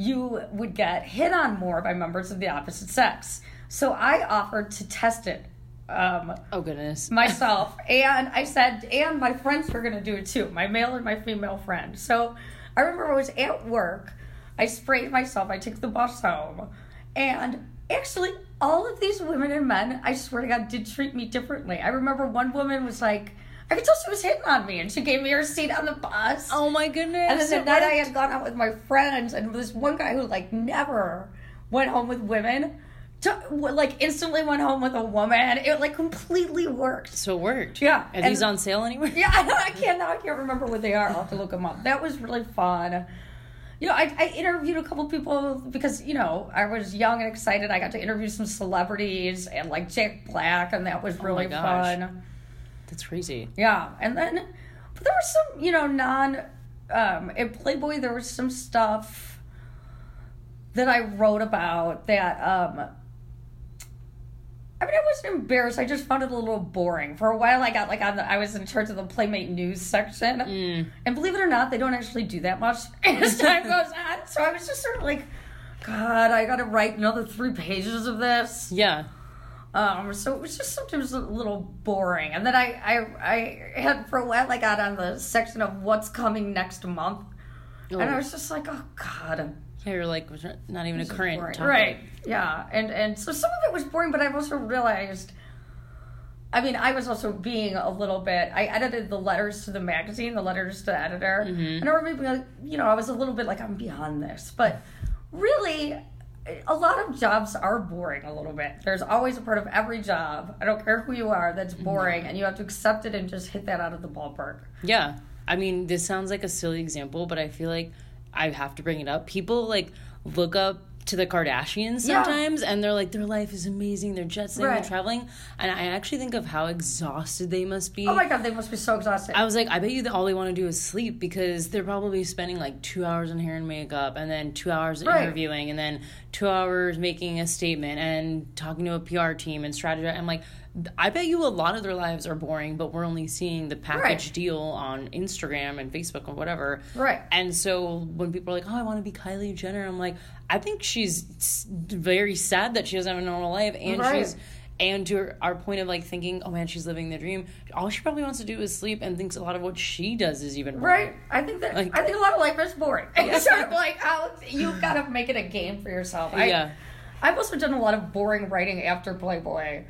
[SPEAKER 2] you would get hit on more by members of the opposite sex. So I offered to test it um,
[SPEAKER 1] oh goodness.
[SPEAKER 2] myself, and I said, and my friends were gonna do it too, my male and my female friend. So I remember I was at work. I sprayed myself. I took the bus home, and actually, all of these women and men, I swear to God, did treat me differently. I remember one woman was like, I could tell she was hitting on me, and she gave me her seat on the bus.
[SPEAKER 1] oh my goodness.
[SPEAKER 2] And then the night I had gone out with my friends, and this one guy who like never went home with women, to, like instantly went home with a woman. It like completely worked.
[SPEAKER 1] so it worked.
[SPEAKER 2] Yeah,
[SPEAKER 1] Are these on sale anywhere?
[SPEAKER 2] Yeah, I, I can't now. I can't remember what they are. I'll have to look them up. That was really fun. You know, I, I interviewed a couple people because you know I was young and excited. I got to interview some celebrities and like Jack Black, and that was oh really
[SPEAKER 1] gosh.
[SPEAKER 2] fun.
[SPEAKER 1] That's crazy.
[SPEAKER 2] Yeah, and then but there was some, you know, non um at Playboy there was some stuff that I wrote about that um I mean, I wasn't embarrassed. I just found it a little boring. For a while, I got like on the, I was in charge of the Playmate news section,
[SPEAKER 1] Mm.
[SPEAKER 2] and believe it or not, they don't actually do that much as time goes on. So I was just sort of like, God, I got to write another three pages of this.
[SPEAKER 1] Yeah.
[SPEAKER 2] Um, so it was just sometimes a little boring. And then I, I, I had for a while I got on the section of what's coming next month, and I
[SPEAKER 1] Oh.
[SPEAKER 2] was just like, oh God,
[SPEAKER 1] Yeah, you're like not even a current
[SPEAKER 2] boring.
[SPEAKER 1] topic.
[SPEAKER 2] right? Yeah, and and so some of it was boring, but I've also realized. I mean, I was also being a little bit. I edited the letters to the magazine, the letters to the editor,
[SPEAKER 1] Mm-hmm.
[SPEAKER 2] and I remember, like, you know, I was a little bit like, I'm beyond this. But really, a lot of jobs are boring a little bit. There's always a part of every job. I don't care who you are that's
[SPEAKER 1] Mm-hmm.
[SPEAKER 2] boring, and you have to accept it and just hit that out of the ballpark.
[SPEAKER 1] Yeah. I mean, this sounds like a silly example, but I feel like I have to bring it up. People like look up to the Kardashians
[SPEAKER 2] Yeah.
[SPEAKER 1] sometimes, and they're like, their life is amazing. They're jet setting,
[SPEAKER 2] Right.
[SPEAKER 1] they're traveling, and I actually think of how exhausted they must be.
[SPEAKER 2] Oh my god, they must be so exhausted.
[SPEAKER 1] I was like, I bet you that all they want to do is sleep because they're probably spending like two hours in hair and makeup, and then two hours
[SPEAKER 2] Right.
[SPEAKER 1] interviewing, and then two hours making a statement and talking to a PR team and strategy. I'm like, I bet you a lot of their lives are boring, but we're only seeing the package
[SPEAKER 2] Right.
[SPEAKER 1] deal on Instagram and Facebook or whatever.
[SPEAKER 2] Right.
[SPEAKER 1] And so when people are like, "Oh, I want to be Kylie Jenner," I'm like, I think she's very sad that she doesn't have a normal life, and
[SPEAKER 2] Right.
[SPEAKER 1] she's and to her, our point of like thinking, oh man, she's living the dream. All she probably wants to do is sleep, and thinks a lot of what she does is even boring.
[SPEAKER 2] Right. I think that
[SPEAKER 1] Like-
[SPEAKER 2] I think a lot of life is boring. It's sort of like how you've got to make it a game for yourself. I,
[SPEAKER 1] Yeah.
[SPEAKER 2] I've also done a lot of boring writing after Playboy.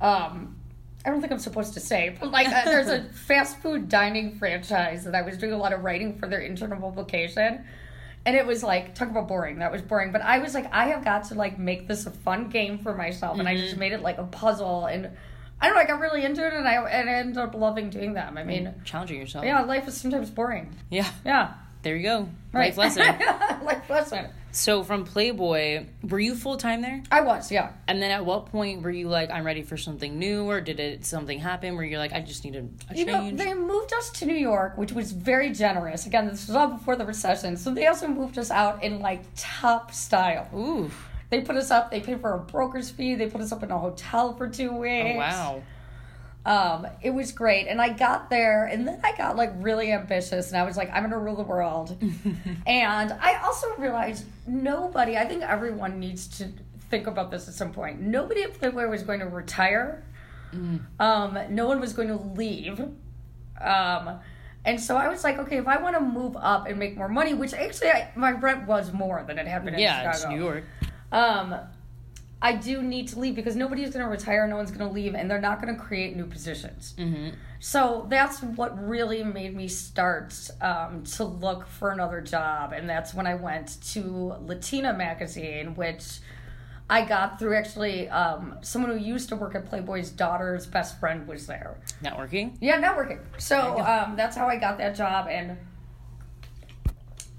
[SPEAKER 2] Um, I don't think I'm supposed to say, but like uh, there's a fast food dining franchise that I was doing a lot of writing for their internal publication. And it was like, talk about boring. That was boring. But I was like, I have got to like make this a fun game for myself. And I just mm-hmm. made it like a puzzle. And I don't know, I got really into it and I, and I ended up loving doing them. I mean,
[SPEAKER 1] Challenging yourself.
[SPEAKER 2] yeah, life is sometimes boring.
[SPEAKER 1] Yeah.
[SPEAKER 2] Yeah.
[SPEAKER 1] There you go.
[SPEAKER 2] Right.
[SPEAKER 1] Life lesson.
[SPEAKER 2] life lesson.
[SPEAKER 1] So from Playboy, were you full time there?
[SPEAKER 2] I was, yeah.
[SPEAKER 1] And then at what point were you like, I'm ready for something new, or did it something happen where you're like, I just need a, a
[SPEAKER 2] You know,
[SPEAKER 1] change?
[SPEAKER 2] they moved us to New York, which was very generous. Again, this was all before the recession. So they also moved us out in like top style.
[SPEAKER 1] Ooh.
[SPEAKER 2] They put us up, they paid for a broker's fee, they put us up in a hotel for two oh, weeks.
[SPEAKER 1] Oh, wow.
[SPEAKER 2] Um, it was great. And I got there and then I got like really ambitious and I was like, I'm gonna rule the world. and I also realized nobody, I think everyone needs to think about this at some point. Nobody at Playboy was going to retire. Um, no one was going to leave. Um, and so I was like, okay, if I want to move up and make more money, which actually I, my rent was more than it had been in
[SPEAKER 1] Yeah, it's New York.
[SPEAKER 2] um, I do need to leave because nobody's going to retire, no one's going to leave, and they're not going to create new positions.
[SPEAKER 1] Mm-hmm.
[SPEAKER 2] So that's what really made me start um, to look for another job, and that's when I went to Latina magazine, which I got through actually um, someone who used to work at Playboy's daughter's best friend was there.
[SPEAKER 1] Networking?
[SPEAKER 2] Yeah, networking. So um, that's how I got that job, and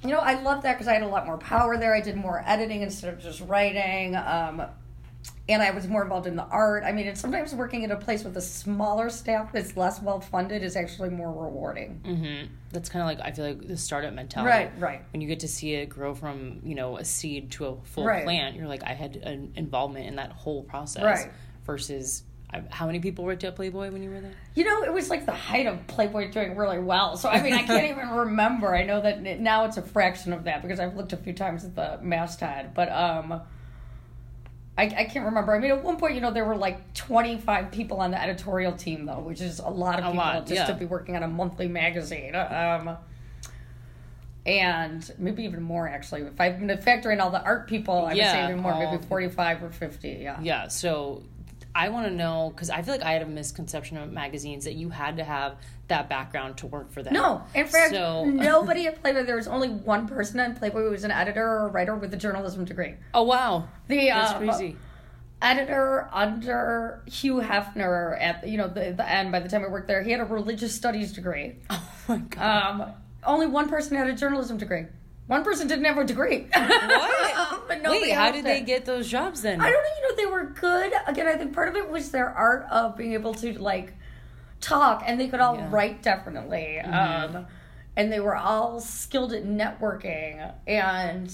[SPEAKER 2] you know, I loved that because I had a lot more power there. I did more editing instead of just writing, um, and I was more involved in the art. I mean, it's sometimes working at a place with a smaller staff that's less well funded is actually more rewarding.
[SPEAKER 1] Mm-hmm. That's kind of like, I feel like the startup mentality.
[SPEAKER 2] Right, right.
[SPEAKER 1] When you get to see it grow from, you know, a seed to a full
[SPEAKER 2] Right.
[SPEAKER 1] plant, you're like, I had an involvement in that whole process.
[SPEAKER 2] Right.
[SPEAKER 1] Versus, how many people worked at Playboy when you were there?
[SPEAKER 2] You know, it was like the height of Playboy doing really well. So I mean, I can't even remember. I know that now it's a fraction of that because I've looked a few times at the masthead, but um. I, I can't remember. I mean, at one point, you know, there were like 25 people on the editorial team, though, which is a lot of
[SPEAKER 1] A
[SPEAKER 2] people
[SPEAKER 1] lot,
[SPEAKER 2] just
[SPEAKER 1] yeah.
[SPEAKER 2] to be working on a monthly magazine. Um, and maybe even more, actually. If I've been to factor in all the art people, I would
[SPEAKER 1] Yeah,
[SPEAKER 2] say even more, maybe 45 or 50. Yeah.
[SPEAKER 1] Yeah, so I want to know because I feel like I had a misconception of magazines that you had to have that background to work for them.
[SPEAKER 2] No, in fact,
[SPEAKER 1] So-
[SPEAKER 2] nobody at Playboy. There was only one person at Playboy who was an editor or a writer with a journalism degree.
[SPEAKER 1] Oh wow,
[SPEAKER 2] The
[SPEAKER 1] that's
[SPEAKER 2] uh,
[SPEAKER 1] crazy.
[SPEAKER 2] editor under Hugh Hefner at you know the the end. By the time I worked there, he had a religious studies degree.
[SPEAKER 1] Oh my god.
[SPEAKER 2] Um, only one person had a journalism degree. One person didn't have a degree.
[SPEAKER 1] What?
[SPEAKER 2] but nobody
[SPEAKER 1] Wait, how did they get those jobs then?
[SPEAKER 2] I don't know. You know, they were good. Again, I think part of it was their art of being able to like talk, and they could all
[SPEAKER 1] Yeah. Mm-hmm.
[SPEAKER 2] write definitely. Um, and they were all skilled at networking, and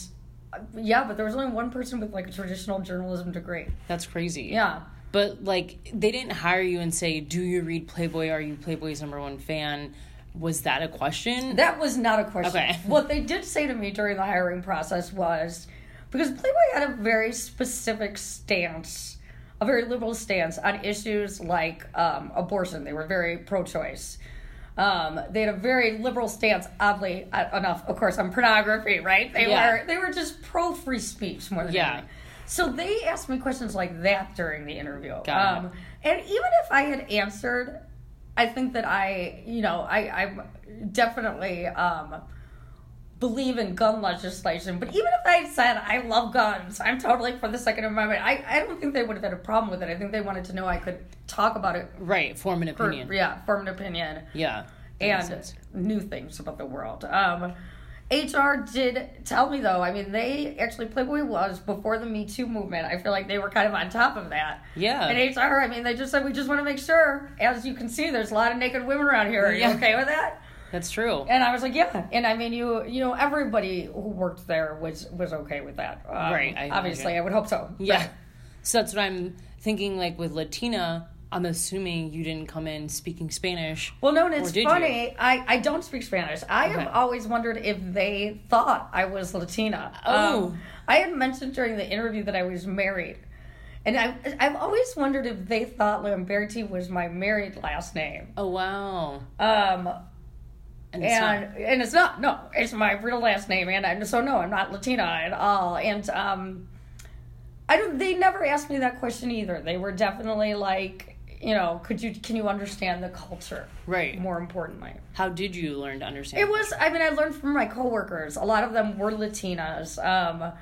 [SPEAKER 2] uh, yeah, but there was only one person with like a traditional journalism degree.
[SPEAKER 1] That's crazy.
[SPEAKER 2] Yeah.
[SPEAKER 1] But like they didn't hire you and say, "Do you read Playboy? Are you Playboy's number one fan?" Was that a question?
[SPEAKER 2] That was not a question.
[SPEAKER 1] Okay.
[SPEAKER 2] What they did say to me during the hiring process was because Playboy had a very specific stance, a very liberal stance on issues like um, abortion. They were very pro choice. Um, they had a very liberal stance, oddly uh, enough, of course, on pornography, right? They
[SPEAKER 1] Yeah.
[SPEAKER 2] were they were just pro free speech more than
[SPEAKER 1] Yeah.
[SPEAKER 2] anything. So they asked me questions like that during the interview. Um, and even if I had answered, I think that I, you know, I, I definitely um, believe in gun legislation. But even if I said I love guns, I'm totally for the Second Amendment. I, I don't think they would have had a problem with it. I think they wanted to know I could talk about it.
[SPEAKER 1] right, form an
[SPEAKER 2] For,
[SPEAKER 1] opinion.
[SPEAKER 2] yeah, form an opinion
[SPEAKER 1] yeah.
[SPEAKER 2] and new things about the world. Um, HR did tell me though. I mean, they actually Playboy was before the Me Too movement. I feel like they were kind of on top of that.
[SPEAKER 1] Yeah.
[SPEAKER 2] And HR, I mean, they just said we just want to make sure. As you can see, there's a lot of naked women around here. Are you
[SPEAKER 1] Yeah.
[SPEAKER 2] okay with that?
[SPEAKER 1] That's true.
[SPEAKER 2] And I was like, yeah. And I mean, you you know, everybody who worked there was was okay with that. Um,
[SPEAKER 1] Right, I
[SPEAKER 2] obviously,
[SPEAKER 1] imagine.
[SPEAKER 2] I would hope so.
[SPEAKER 1] Yeah. So that's what I'm thinking. Like with Latina, I'm assuming you didn't come in speaking Spanish.
[SPEAKER 2] Well, no, and it's funny. I, I don't speak Spanish. I
[SPEAKER 1] Okay.
[SPEAKER 2] have always wondered if they thought I was Latina.
[SPEAKER 1] Oh.
[SPEAKER 2] Um, I had mentioned during the interview that I was married. And I, I've always wondered if they thought Lamberti was my married last name.
[SPEAKER 1] Oh wow.
[SPEAKER 2] Um,
[SPEAKER 1] And, it's
[SPEAKER 2] and
[SPEAKER 1] not-
[SPEAKER 2] and it's not. No, it's my real last name. And I'm, so, no, I'm not Latina at all. And um, I don't. They never asked me that question either. They were definitely like, you know, could you can you understand the culture?
[SPEAKER 1] right.
[SPEAKER 2] More importantly.
[SPEAKER 1] How did you learn to understand?
[SPEAKER 2] It was. I mean, I learned from my coworkers. A lot of them were Latinas. Um,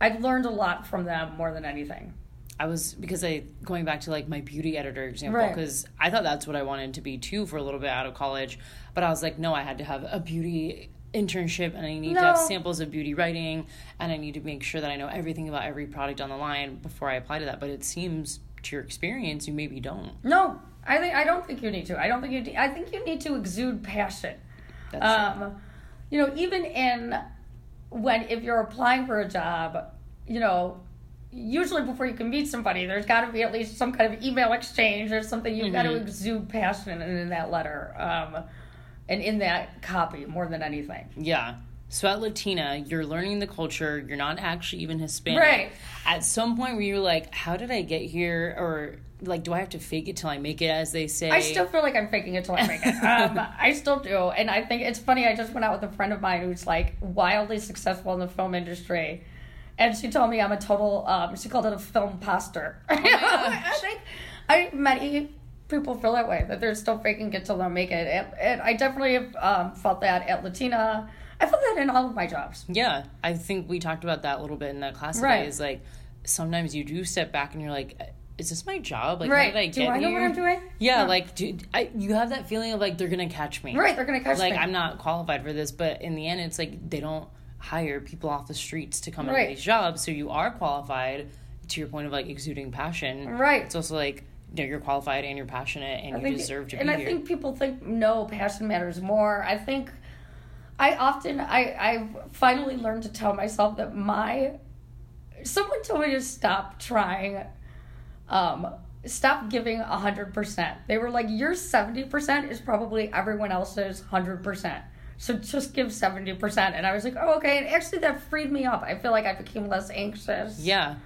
[SPEAKER 2] I learned a lot from them more than anything.
[SPEAKER 1] I was because I going back to like my beauty editor example
[SPEAKER 2] Right.
[SPEAKER 1] because I thought that's what I wanted to be too for a little bit out of college, but I was like, no, I had to have a beauty internship and I need to have samples of beauty writing and I need to make sure that I know everything about every product on the line before I apply to that. But it seems to your experience, you maybe don't.
[SPEAKER 2] No, I think I don't think you need to. I don't think you. Need, I think you need to exude passion.
[SPEAKER 1] That's
[SPEAKER 2] Um, you know, even in when if you're applying for a job, you know, usually before you can meet somebody, there's got to be at least some kind of email exchange or something. You've got to exude passion in, in that letter, um, and in that copy more than anything.
[SPEAKER 1] Yeah. So at Latina, you're learning the culture. You're not actually even Hispanic.
[SPEAKER 2] Right.
[SPEAKER 1] At some point, where you're like, "How did I get here?" Or like, "Do I have to fake it till I make it?" As they say.
[SPEAKER 2] I still feel like I'm faking it till I make it. Um, I still do, and I think it's funny. I just went out with a friend of mine who's like wildly successful in the film industry, and she told me I'm a total. Um, she called it a film poster. I think I many people feel that way that they're still faking it till they make it, and, and I definitely have um, felt that at Latina. I felt that in all of my jobs.
[SPEAKER 1] Yeah, I think we talked about that a little bit in that class
[SPEAKER 2] Right.
[SPEAKER 1] today. Is like sometimes you do step back and you're like, "Is this my job? Like,
[SPEAKER 2] Right?
[SPEAKER 1] how did I
[SPEAKER 2] do
[SPEAKER 1] get
[SPEAKER 2] I know
[SPEAKER 1] here?"
[SPEAKER 2] what I'm doing?
[SPEAKER 1] Yeah,
[SPEAKER 2] Yeah.
[SPEAKER 1] like do, I, you have that feeling of like they're gonna catch me.
[SPEAKER 2] Right, they're gonna catch
[SPEAKER 1] Like
[SPEAKER 2] me.
[SPEAKER 1] Like, I'm not qualified for this, but in the end, it's like they don't hire people off the streets to come
[SPEAKER 2] Right.
[SPEAKER 1] into these jobs, so you are qualified. To your point of like exuding passion,
[SPEAKER 2] Right.
[SPEAKER 1] It's also like you know, you're qualified and you're passionate and
[SPEAKER 2] I
[SPEAKER 1] you
[SPEAKER 2] think-
[SPEAKER 1] deserve to
[SPEAKER 2] and
[SPEAKER 1] be And
[SPEAKER 2] I
[SPEAKER 1] here.
[SPEAKER 2] think people think no, passion matters more. I think I often I I finally learned to tell myself that my someone told me to stop trying um stop giving a hundred percent. They were like, Your seventy percent is probably everyone else's hundred percent. So just give seventy percent. And I was like, Oh, okay. And actually that freed me up. I feel like I became less anxious.
[SPEAKER 1] yeah,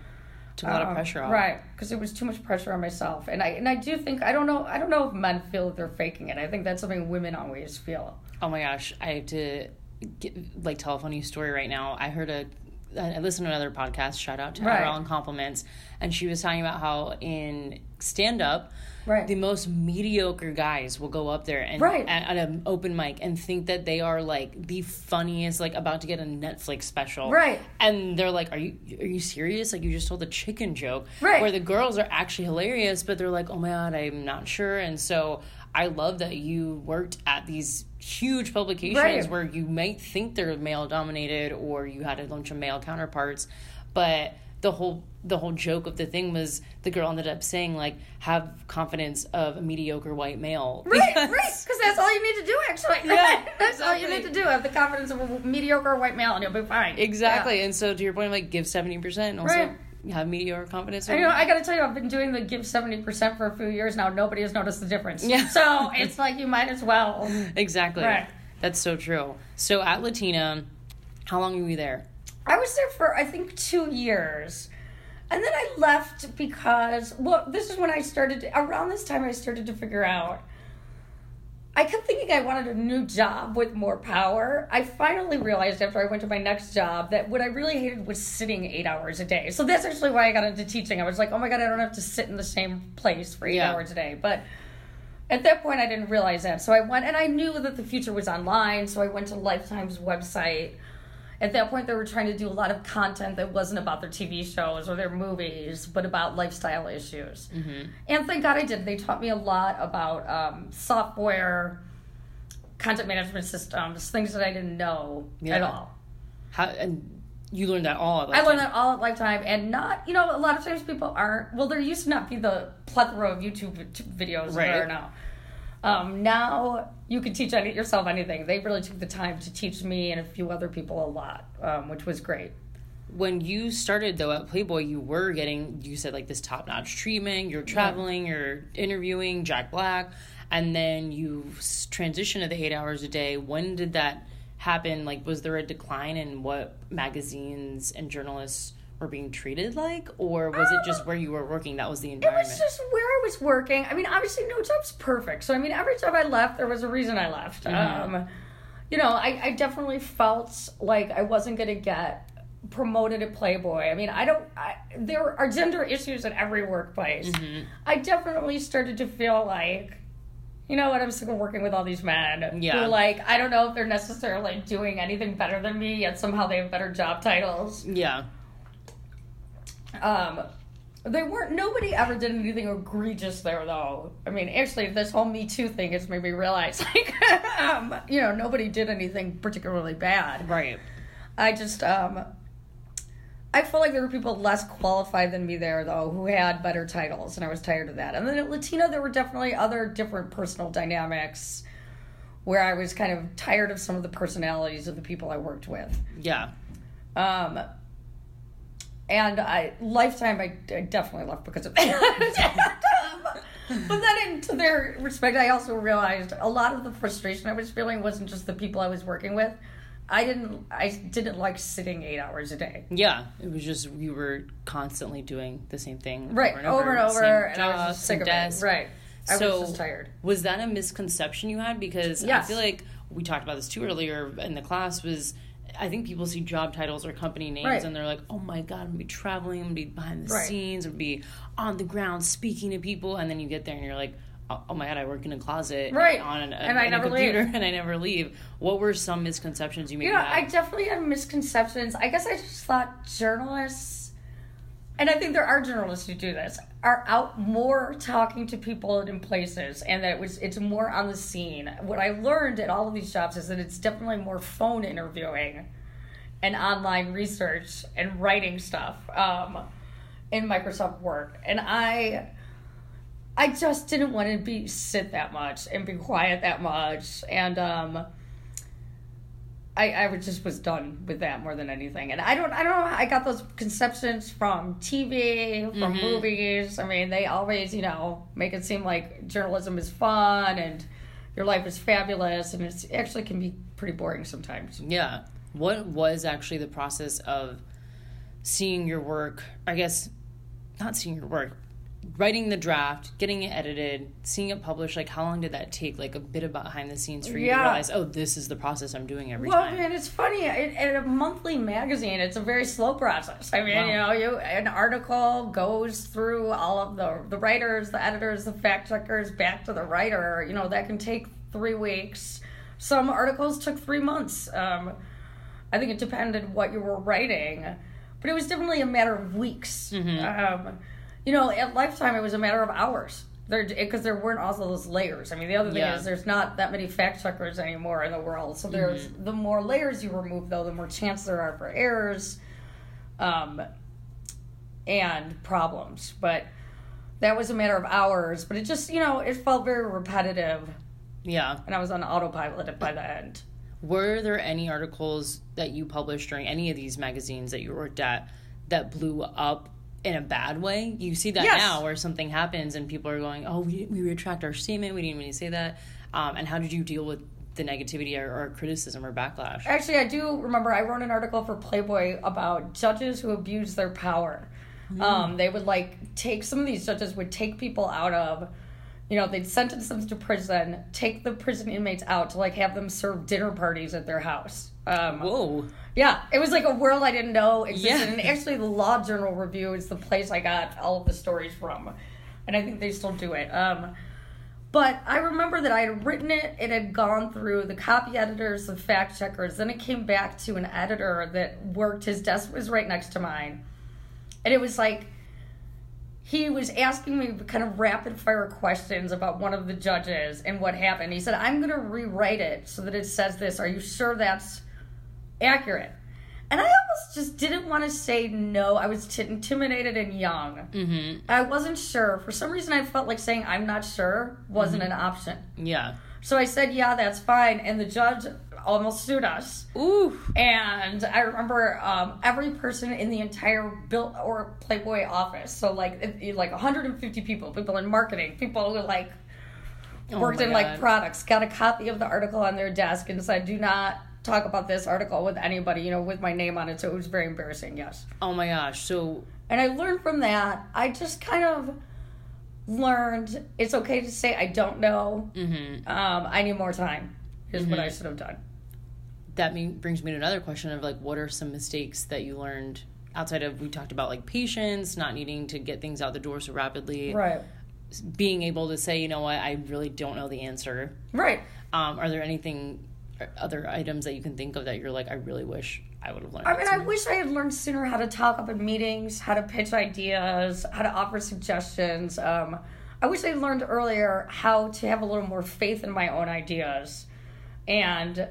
[SPEAKER 1] took a lot of
[SPEAKER 2] Um,
[SPEAKER 1] pressure off.
[SPEAKER 2] Right, because it was too much pressure on myself, and I and I do think I don't know I don't know if men feel that they're faking it. I think that's something women always feel.
[SPEAKER 1] Oh my gosh, I have to get, like tell a funny story right now. I heard a I listened to another podcast. Shout out to
[SPEAKER 2] Right.
[SPEAKER 1] Adderall and Compliments, and she was talking about how in stand up,
[SPEAKER 2] Right.
[SPEAKER 1] the most mediocre guys will go up there and
[SPEAKER 2] Right.
[SPEAKER 1] at, at an open mic and think that they are like the funniest, like about to get a Netflix special,
[SPEAKER 2] Right.
[SPEAKER 1] And they're like, "Are you are you serious? Like you just told a chicken joke,
[SPEAKER 2] Right.
[SPEAKER 1] Where the girls are actually hilarious, but they're like, "Oh my god, I'm not sure." And so I love that you worked at these huge publications
[SPEAKER 2] Right.
[SPEAKER 1] where you might think they're male dominated or you had a bunch of male counterparts, but the whole the whole joke of the thing was the girl ended up saying like have confidence of a mediocre white male.
[SPEAKER 2] Right,
[SPEAKER 1] Because-
[SPEAKER 2] right, because that's all you need to do. Actually,
[SPEAKER 1] Yeah,
[SPEAKER 2] that's all you need to do. Have the confidence of a mediocre white male, and you'll be fine.
[SPEAKER 1] Exactly. And so to your point, like give seventy percent and also
[SPEAKER 2] Right.
[SPEAKER 1] Have mediocre confidence.
[SPEAKER 2] I know. I got to tell you, I've been doing the give seventy percent for a few years now. Nobody has noticed the difference.
[SPEAKER 1] Yeah.
[SPEAKER 2] So it's like you might as well.
[SPEAKER 1] exactly.
[SPEAKER 2] Right.
[SPEAKER 1] That's so true. So at Latina, how long were you there?
[SPEAKER 2] I was there for I think two years. And then I left because well, this is when I started around this time I started to figure out I kept thinking I wanted a new job with more power. I finally realized after I went to my next job that what I really hated was sitting eight hours a day. So that's actually why I got into teaching. I was like, oh my God, I don't have to sit in the same place for eight
[SPEAKER 1] Yeah.
[SPEAKER 2] hours a day. But at that point, I didn't realize that. So I went, and I knew that the future was online. So I went to Lifetime's website. At that point, they were trying to do a lot of content that wasn't about their TV shows or their movies, but about lifestyle issues. And thank God I did. They taught me a lot about um, software, content management systems, things that I didn't know
[SPEAKER 1] Yeah.
[SPEAKER 2] at all.
[SPEAKER 1] How and you learned that all. At
[SPEAKER 2] I learned that all at Lifetime, and not, you know, a lot of times people aren't. Well, there used to not be the plethora of YouTube videos
[SPEAKER 1] Right.
[SPEAKER 2] there are now. Um, now you can teach any, yourself anything. They really took the time to teach me and a few other people a lot, um, which was great.
[SPEAKER 1] when you started though at Playboy, you were getting you said like this top notch treatment. You're traveling, you're interviewing Jack Black, and then you transitioned to the eight hours a day. When did that happen? Like, was there a decline in what magazines and journalists were being treated like, or was it just um, where you were working? That was the environment?
[SPEAKER 2] It was just where I was working. I mean, obviously, no job's perfect. So, I mean, every job I left, there was a reason I left. Mm-hmm. Um, you know, I, I definitely felt like I wasn't going to get promoted at Playboy. I mean, I don't, I, there are gender issues at every workplace. Mm-hmm. I definitely started to feel like, you know what, I'm sick of working with all these men.
[SPEAKER 1] Yeah.
[SPEAKER 2] Who, like, I don't know if they're necessarily doing anything better than me, yet somehow they have better job titles
[SPEAKER 1] yeah,
[SPEAKER 2] um they weren't nobody ever did anything egregious there though i mean actually this whole me too thing has made me realize like um you know nobody did anything particularly bad
[SPEAKER 1] right.
[SPEAKER 2] i just um I felt like there were people less qualified than me there, though, who had better titles, and I was tired of that. And then at Latina, there were definitely other different personal dynamics where I was kind of tired of some of the personalities of the people I worked with.
[SPEAKER 1] Yeah,
[SPEAKER 2] Um, and I lifetime I, I definitely left because of that. but then, in, to their respect, I also realized a lot of the frustration I was feeling wasn't just the people I was working with. I didn't I didn't like sitting eight hours a day.
[SPEAKER 1] yeah. It was just you were constantly doing the same thing
[SPEAKER 2] Right,
[SPEAKER 1] over and
[SPEAKER 2] over and over, and I was just sick of
[SPEAKER 1] desk.
[SPEAKER 2] it. Right, I
[SPEAKER 1] So-
[SPEAKER 2] was just tired.
[SPEAKER 1] Was that a misconception you had? Because I feel like we talked about this too earlier in the class. Was I think people see job titles or company names
[SPEAKER 2] Right.
[SPEAKER 1] and they're like, "Oh my god, I'm gonna be traveling, I'm gonna be behind the
[SPEAKER 2] Right.
[SPEAKER 1] scenes, I'm gonna be on the ground speaking to people," and then you get there and you're like. Oh oh my god! I work in a closet,
[SPEAKER 2] Right.
[SPEAKER 1] On an,
[SPEAKER 2] And I
[SPEAKER 1] in a
[SPEAKER 2] never
[SPEAKER 1] computer,
[SPEAKER 2] leave.
[SPEAKER 1] and I never leave. What were some misconceptions you maybe
[SPEAKER 2] You know, I definitely had misconceptions. I guess I just thought journalists, and I think there are journalists who do this, are out more talking to people in places, and that it was it's more on the scene. What I learned at all of these jobs is that it's definitely more phone interviewing, and online research and writing stuff um, in Microsoft Word, and I. I just didn't want to be sit that much and be quiet that much, and um, I, I just was done with that more than anything. And I don't I don't know how I got those conceptions from TV, from
[SPEAKER 1] Mhm.
[SPEAKER 2] movies. I mean, they always, you know, make it seem like journalism is fun and your life is fabulous and it's actually can be pretty boring sometimes.
[SPEAKER 1] Yeah. What was actually the process of seeing your work? I guess not seeing your work, writing the draft, getting it edited, seeing it published. Like, how long did that take? Like a bit of behind the scenes for you to
[SPEAKER 2] Yeah.
[SPEAKER 1] realize, oh, this is the process I'm doing every
[SPEAKER 2] Well,
[SPEAKER 1] time.
[SPEAKER 2] man, it's funny. In, in a monthly magazine, it's a very slow process. I mean,
[SPEAKER 1] Wow.
[SPEAKER 2] you know, you an article goes through all of the the writers, the editors, the fact checkers, back to the writer. You know, that can take three weeks. Some articles took three months. Um, I think it depended what you were writing, but it was definitely a matter of weeks. Um, you know, at Lifetime, it was a matter of hours. There, because there weren't also those layers. I mean, the other thing
[SPEAKER 1] Yeah.
[SPEAKER 2] is there's not that many fact checkers anymore in the world. So there's the more layers you remove, though, the more chance there are for errors, um, and problems. But that was a matter of hours. But it just, you know, it felt very repetitive,
[SPEAKER 1] yeah.
[SPEAKER 2] and I was on autopilot by the end.
[SPEAKER 1] Were there any articles that you published during any of these magazines that you worked at that blew up in a bad way? You see that
[SPEAKER 2] Yes.
[SPEAKER 1] now where something happens and people are going, oh, we, we retract our statement. We didn't mean to say that. Um, and how did you deal with the negativity or, or criticism or backlash?
[SPEAKER 2] Actually, I do remember I wrote an article for Playboy about judges who abuse their power. Um, they would like take some of these judges would take people out of, you know, they'd sentence them to prison, take the prison inmates out to like have them serve dinner parties at their house. Um,
[SPEAKER 1] Whoa.
[SPEAKER 2] yeah, it was like a world I didn't know existed.
[SPEAKER 1] Yeah.
[SPEAKER 2] And actually, the Law Journal Review is the place I got all of the stories from, and I think they still do it. Um, but I remember that I had written it, it had gone through the copy editors, the fact checkers, then it came back to an editor that worked, his desk was right next to mine. And it was like, he was asking me kind of rapid fire questions about one of the judges and what happened. He said, I'm going to rewrite it so that it says this. Are you sure that's accurate? And I almost just didn't want to say no. I was t- intimidated and young. Mm-hmm. I wasn't sure. For some reason, I felt like saying I'm not sure wasn't an option.
[SPEAKER 1] Yeah.
[SPEAKER 2] So I said, yeah, that's fine. And the judge almost sued us.
[SPEAKER 1] Ooh.
[SPEAKER 2] And I remember um, every person in the entire Bill or Playboy office. So like it- like 150 people, people in marketing, people who like worked
[SPEAKER 1] Oh
[SPEAKER 2] in like products, got a copy of the article on their desk and said, "Do not talk about this article with anybody," you know, with my name on it. So it was very embarrassing. Yes.
[SPEAKER 1] Oh my gosh. So
[SPEAKER 2] And I learned from that. I just kind of learned it's okay to say I don't know.
[SPEAKER 1] mhm.
[SPEAKER 2] Um, I need more time. Is what
[SPEAKER 1] Mm-hmm.
[SPEAKER 2] I should have done.
[SPEAKER 1] That me- brings me to another question of like, what are some mistakes that you learned outside of we talked about like patience, not needing to get things out the door so rapidly,
[SPEAKER 2] Right.
[SPEAKER 1] being able to say, you know what, I really don't know the answer.
[SPEAKER 2] Right.
[SPEAKER 1] Um, are there anything, other items that you can think of that you're like, I really wish I would have learned?
[SPEAKER 2] I mean, I wish I had learned sooner how to talk up in meetings, how to pitch ideas, how to offer suggestions. Um, I wish I had learned earlier how to have a little more faith in my own ideas and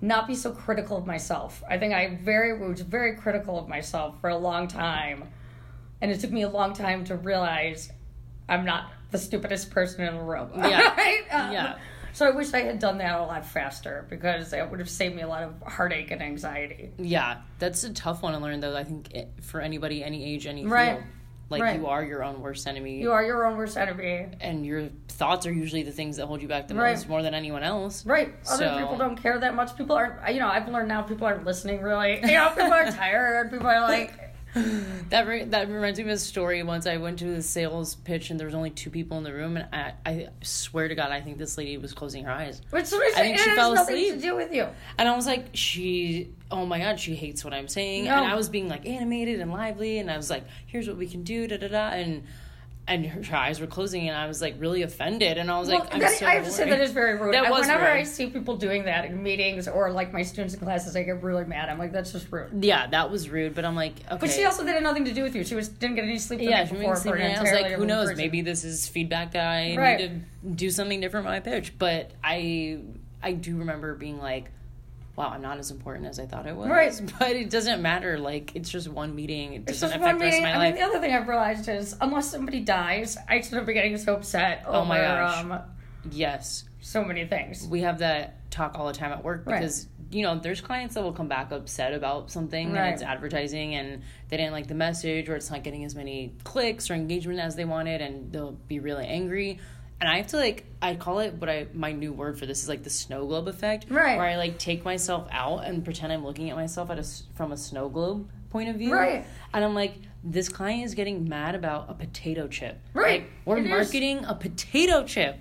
[SPEAKER 2] not be so critical of myself. I think I very was very critical of myself for a long time, and it took me a long time to realize I'm not the stupidest person in the room.
[SPEAKER 1] Yeah.
[SPEAKER 2] right? Um,
[SPEAKER 1] Yeah.
[SPEAKER 2] So I wish I had done that a lot faster because it would have saved me a lot of heartache and anxiety.
[SPEAKER 1] Yeah, that's a tough one to learn though. I think it, for anybody, any age, any
[SPEAKER 2] Right.
[SPEAKER 1] field, like
[SPEAKER 2] Right.
[SPEAKER 1] you are your own worst enemy,
[SPEAKER 2] You are your own worst enemy.
[SPEAKER 1] and your thoughts are usually the things that hold you back the
[SPEAKER 2] Right.
[SPEAKER 1] most, more than anyone else.
[SPEAKER 2] Right. Other
[SPEAKER 1] So-
[SPEAKER 2] people don't care that much. People aren't, you know, I've learned now people aren't listening really. You know, people are tired. People are like,
[SPEAKER 1] That re- that reminds me of a story. Once I went to the sales pitch, and there was only two people in the room, and I, I swear to God, I think this lady was closing her eyes,
[SPEAKER 2] which is,
[SPEAKER 1] I think she
[SPEAKER 2] has
[SPEAKER 1] fell asleep.
[SPEAKER 2] to do with you.
[SPEAKER 1] and I was like, she, oh my God, she hates what I'm saying,
[SPEAKER 2] No.
[SPEAKER 1] and I was being like animated and lively, and I was like, here's what we can do, da da da, and and her, eyes were closing, and I was like really offended, and I was like,
[SPEAKER 2] Well,
[SPEAKER 1] I'm
[SPEAKER 2] that-
[SPEAKER 1] so
[SPEAKER 2] I have to say that is very rude.
[SPEAKER 1] That was
[SPEAKER 2] Whenever
[SPEAKER 1] rude.
[SPEAKER 2] I see people doing that in meetings or like my students in classes, I get really mad. I'm like, that's just rude.
[SPEAKER 1] Yeah, that was rude, but I'm like, okay.
[SPEAKER 2] But she also had nothing to do with you. She was didn't get any sleep
[SPEAKER 1] yeah, she me sleep I was like, who knows?
[SPEAKER 2] person.
[SPEAKER 1] Maybe this is feedback that I
[SPEAKER 2] Right.
[SPEAKER 1] need to do something different with my pitch. But I, I do remember being like, wow, I'm not as important as I thought I was.
[SPEAKER 2] Right.
[SPEAKER 1] But it doesn't matter. Like, it's just one meeting. It doesn't affect the rest of my
[SPEAKER 2] I mean, the other thing I've realized is unless somebody dies, I shouldn't be getting so upset over
[SPEAKER 1] Oh my gosh.
[SPEAKER 2] Um,
[SPEAKER 1] yes.
[SPEAKER 2] so many things.
[SPEAKER 1] We have that talk all the time at work
[SPEAKER 2] Right.
[SPEAKER 1] because, you know, there's clients that will come back upset about something
[SPEAKER 2] Right.
[SPEAKER 1] and it's advertising and they didn't like the message or it's not getting as many clicks or engagement as they wanted and they'll be really angry. And I have to like I call it what I my new word for this is like the snow globe effect.
[SPEAKER 2] Right.
[SPEAKER 1] Where I like take myself out and pretend I'm looking at myself at a from a snow globe point of view.
[SPEAKER 2] Right.
[SPEAKER 1] And I'm like, this client is getting mad about a potato chip.
[SPEAKER 2] Right.
[SPEAKER 1] Like, we're
[SPEAKER 2] It is.
[SPEAKER 1] marketing a potato chip.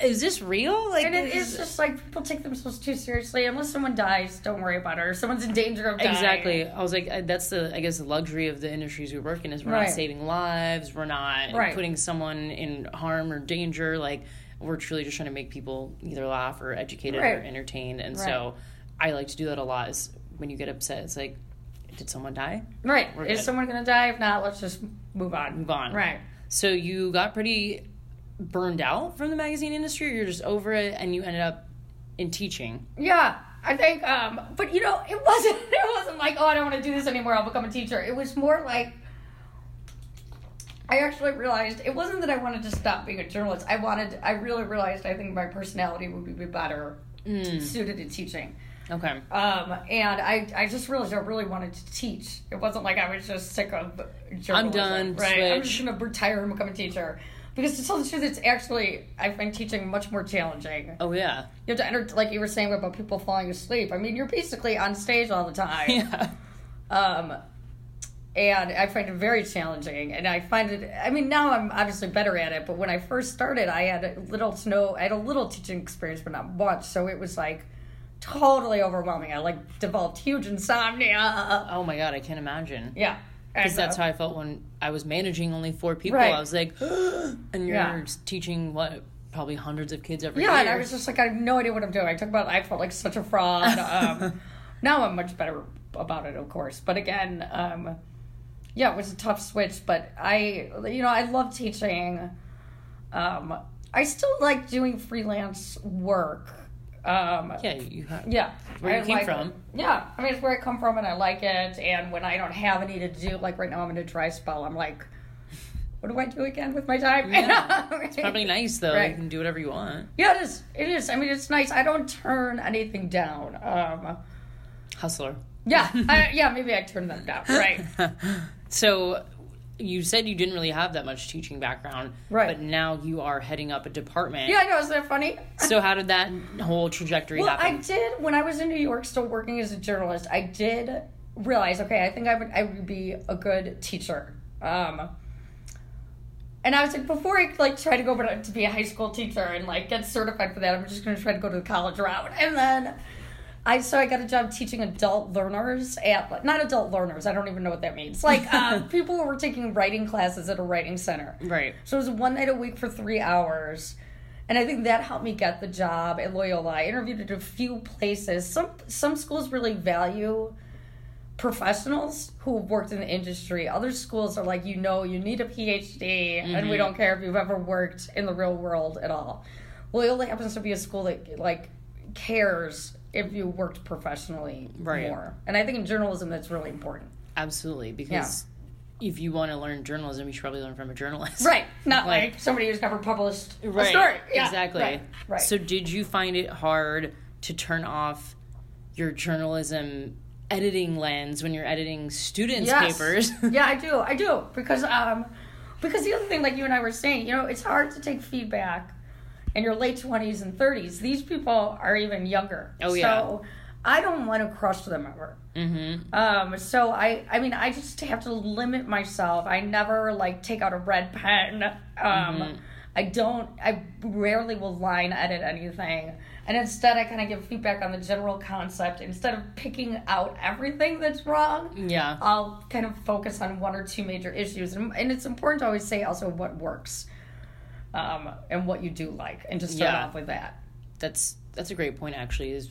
[SPEAKER 1] Is this real? Like
[SPEAKER 2] And it
[SPEAKER 1] is-
[SPEAKER 2] just like people take themselves too seriously. Unless someone dies, don't worry about it. Or someone's in danger of dying.
[SPEAKER 1] Exactly. I was like, that's the, I guess, the luxury of the industries we work in is we're
[SPEAKER 2] Right.
[SPEAKER 1] not saving lives, we're not
[SPEAKER 2] Right.
[SPEAKER 1] putting someone in harm or danger. Like, we're truly just trying to make people either laugh or educated or entertained. And
[SPEAKER 2] Right.
[SPEAKER 1] so, I like to do that a lot. Is when you get upset, it's like, did someone die?
[SPEAKER 2] Right.
[SPEAKER 1] We're
[SPEAKER 2] Is
[SPEAKER 1] good.
[SPEAKER 2] someone gonna die? If not, let's just move on.
[SPEAKER 1] Move on.
[SPEAKER 2] Right.
[SPEAKER 1] So you got pretty burned out from the magazine industry. Or you're just over it, and you ended up in teaching.
[SPEAKER 2] Yeah. I think, um, but you know, it wasn't. It wasn't like, oh, I don't want to do this anymore. I'll become a teacher. It was more like, I actually realized it wasn't that I wanted to stop being a journalist. I wanted. I really realized. I think my personality would be better
[SPEAKER 1] Mm.
[SPEAKER 2] suited to teaching.
[SPEAKER 1] Okay.
[SPEAKER 2] Um, and I, I just realized I really wanted to teach. It wasn't like I was just sick of journalism.
[SPEAKER 1] done,
[SPEAKER 2] Right. I'm just gonna retire and become a teacher. Because to tell the truth, it's actually I find teaching much more challenging.
[SPEAKER 1] Oh yeah.
[SPEAKER 2] You have to enter, like you were saying about people falling asleep. I mean, you're basically on stage all the time.
[SPEAKER 1] Yeah.
[SPEAKER 2] Um, and I find it very challenging. And I find it. I mean, now I'm obviously better at it. But when I first started, I had a little to no. I had a little teaching experience, but not much. So it was like totally overwhelming. I like developed huge insomnia.
[SPEAKER 1] Oh my god, I can't imagine.
[SPEAKER 2] Yeah,
[SPEAKER 1] Because that's
[SPEAKER 2] uh,
[SPEAKER 1] how I felt when I was managing only four people.
[SPEAKER 2] Right.
[SPEAKER 1] I was like, and you're
[SPEAKER 2] Yeah.
[SPEAKER 1] teaching what, probably hundreds of kids every
[SPEAKER 2] Yeah,
[SPEAKER 1] year.
[SPEAKER 2] and I was just like, I have no idea what I'm doing. I took about. I felt like such a fraud. Um, now I'm much better about it, of course. But again, um, yeah, it was a tough switch, but I, you know, I love teaching. Um, I still like doing freelance work. Um,
[SPEAKER 1] Yeah, you have.
[SPEAKER 2] yeah,
[SPEAKER 1] Where you
[SPEAKER 2] I
[SPEAKER 1] came
[SPEAKER 2] like
[SPEAKER 1] from.
[SPEAKER 2] Yeah, I mean, it's where I come from, and I like it. And when I don't have any to do, like right now, I'm in a dry spell. I'm like, what do I do again with my time?
[SPEAKER 1] Yeah. It's probably nice though.
[SPEAKER 2] Right.
[SPEAKER 1] You can do whatever you want.
[SPEAKER 2] Yeah, it is. It is. I mean, it's nice. I don't turn anything down. Um,
[SPEAKER 1] Hustler.
[SPEAKER 2] yeah, I, yeah. Maybe I turn them down. Right.
[SPEAKER 1] So you said you didn't really have that much teaching background,
[SPEAKER 2] Right.
[SPEAKER 1] But now you are heading up a department.
[SPEAKER 2] Yeah, I know. Isn't that funny?
[SPEAKER 1] So how did that whole trajectory happen?
[SPEAKER 2] Well, I did when I was in New York, still working as a journalist. I did realize, okay, I think I would I would be a good teacher. Um, and I was like, before I like try to go to be a high school teacher and like get certified for that, I'm just going to try to go to the college route. And then I so I got a job teaching adult learners at not adult learners. I don't even know what that means. Like uh, people who were taking writing classes at a writing center.
[SPEAKER 1] right.
[SPEAKER 2] So it was one night a week for three hours. And I think that helped me get the job at Loyola. I interviewed at a few places. Some some schools really value professionals who have worked in the industry. Other schools are like, you know, you need a PhD, and we don't care if you've ever worked in the real world at all. Loyola happens to be a school that like cares if you worked professionally
[SPEAKER 1] Right.
[SPEAKER 2] more. And I think in journalism that's really important.
[SPEAKER 1] Absolutely. Because if you want to learn journalism, you should probably learn from a journalist.
[SPEAKER 2] Right. Not
[SPEAKER 1] Like-
[SPEAKER 2] like, somebody who's never published a story. Yeah,
[SPEAKER 1] Exactly.
[SPEAKER 2] Right. right.
[SPEAKER 1] So did you find it hard to turn off your journalism editing lens when you're editing students'
[SPEAKER 2] Yes.
[SPEAKER 1] papers?
[SPEAKER 2] yeah, I do. I do because um because the other thing, like you and I were saying, you know, it's hard to take feedback in your late twenties and thirties. These people are even younger.
[SPEAKER 1] Oh, yeah.
[SPEAKER 2] So I don't want to crush them ever.
[SPEAKER 1] mm-hmm.
[SPEAKER 2] Um, so I, I mean, I just have to limit myself. I never like take out a red pen. Um,
[SPEAKER 1] Mm-hmm.
[SPEAKER 2] I don't. I rarely will line edit anything, and instead I kind of give feedback on the general concept instead of picking out everything that's wrong.
[SPEAKER 1] Yeah.
[SPEAKER 2] I'll kind of focus on one or two major issues, and, and it's important to always say also what works, um, and what you do like, and just start
[SPEAKER 1] Yeah.
[SPEAKER 2] off with that.
[SPEAKER 1] That's that's a great point actually is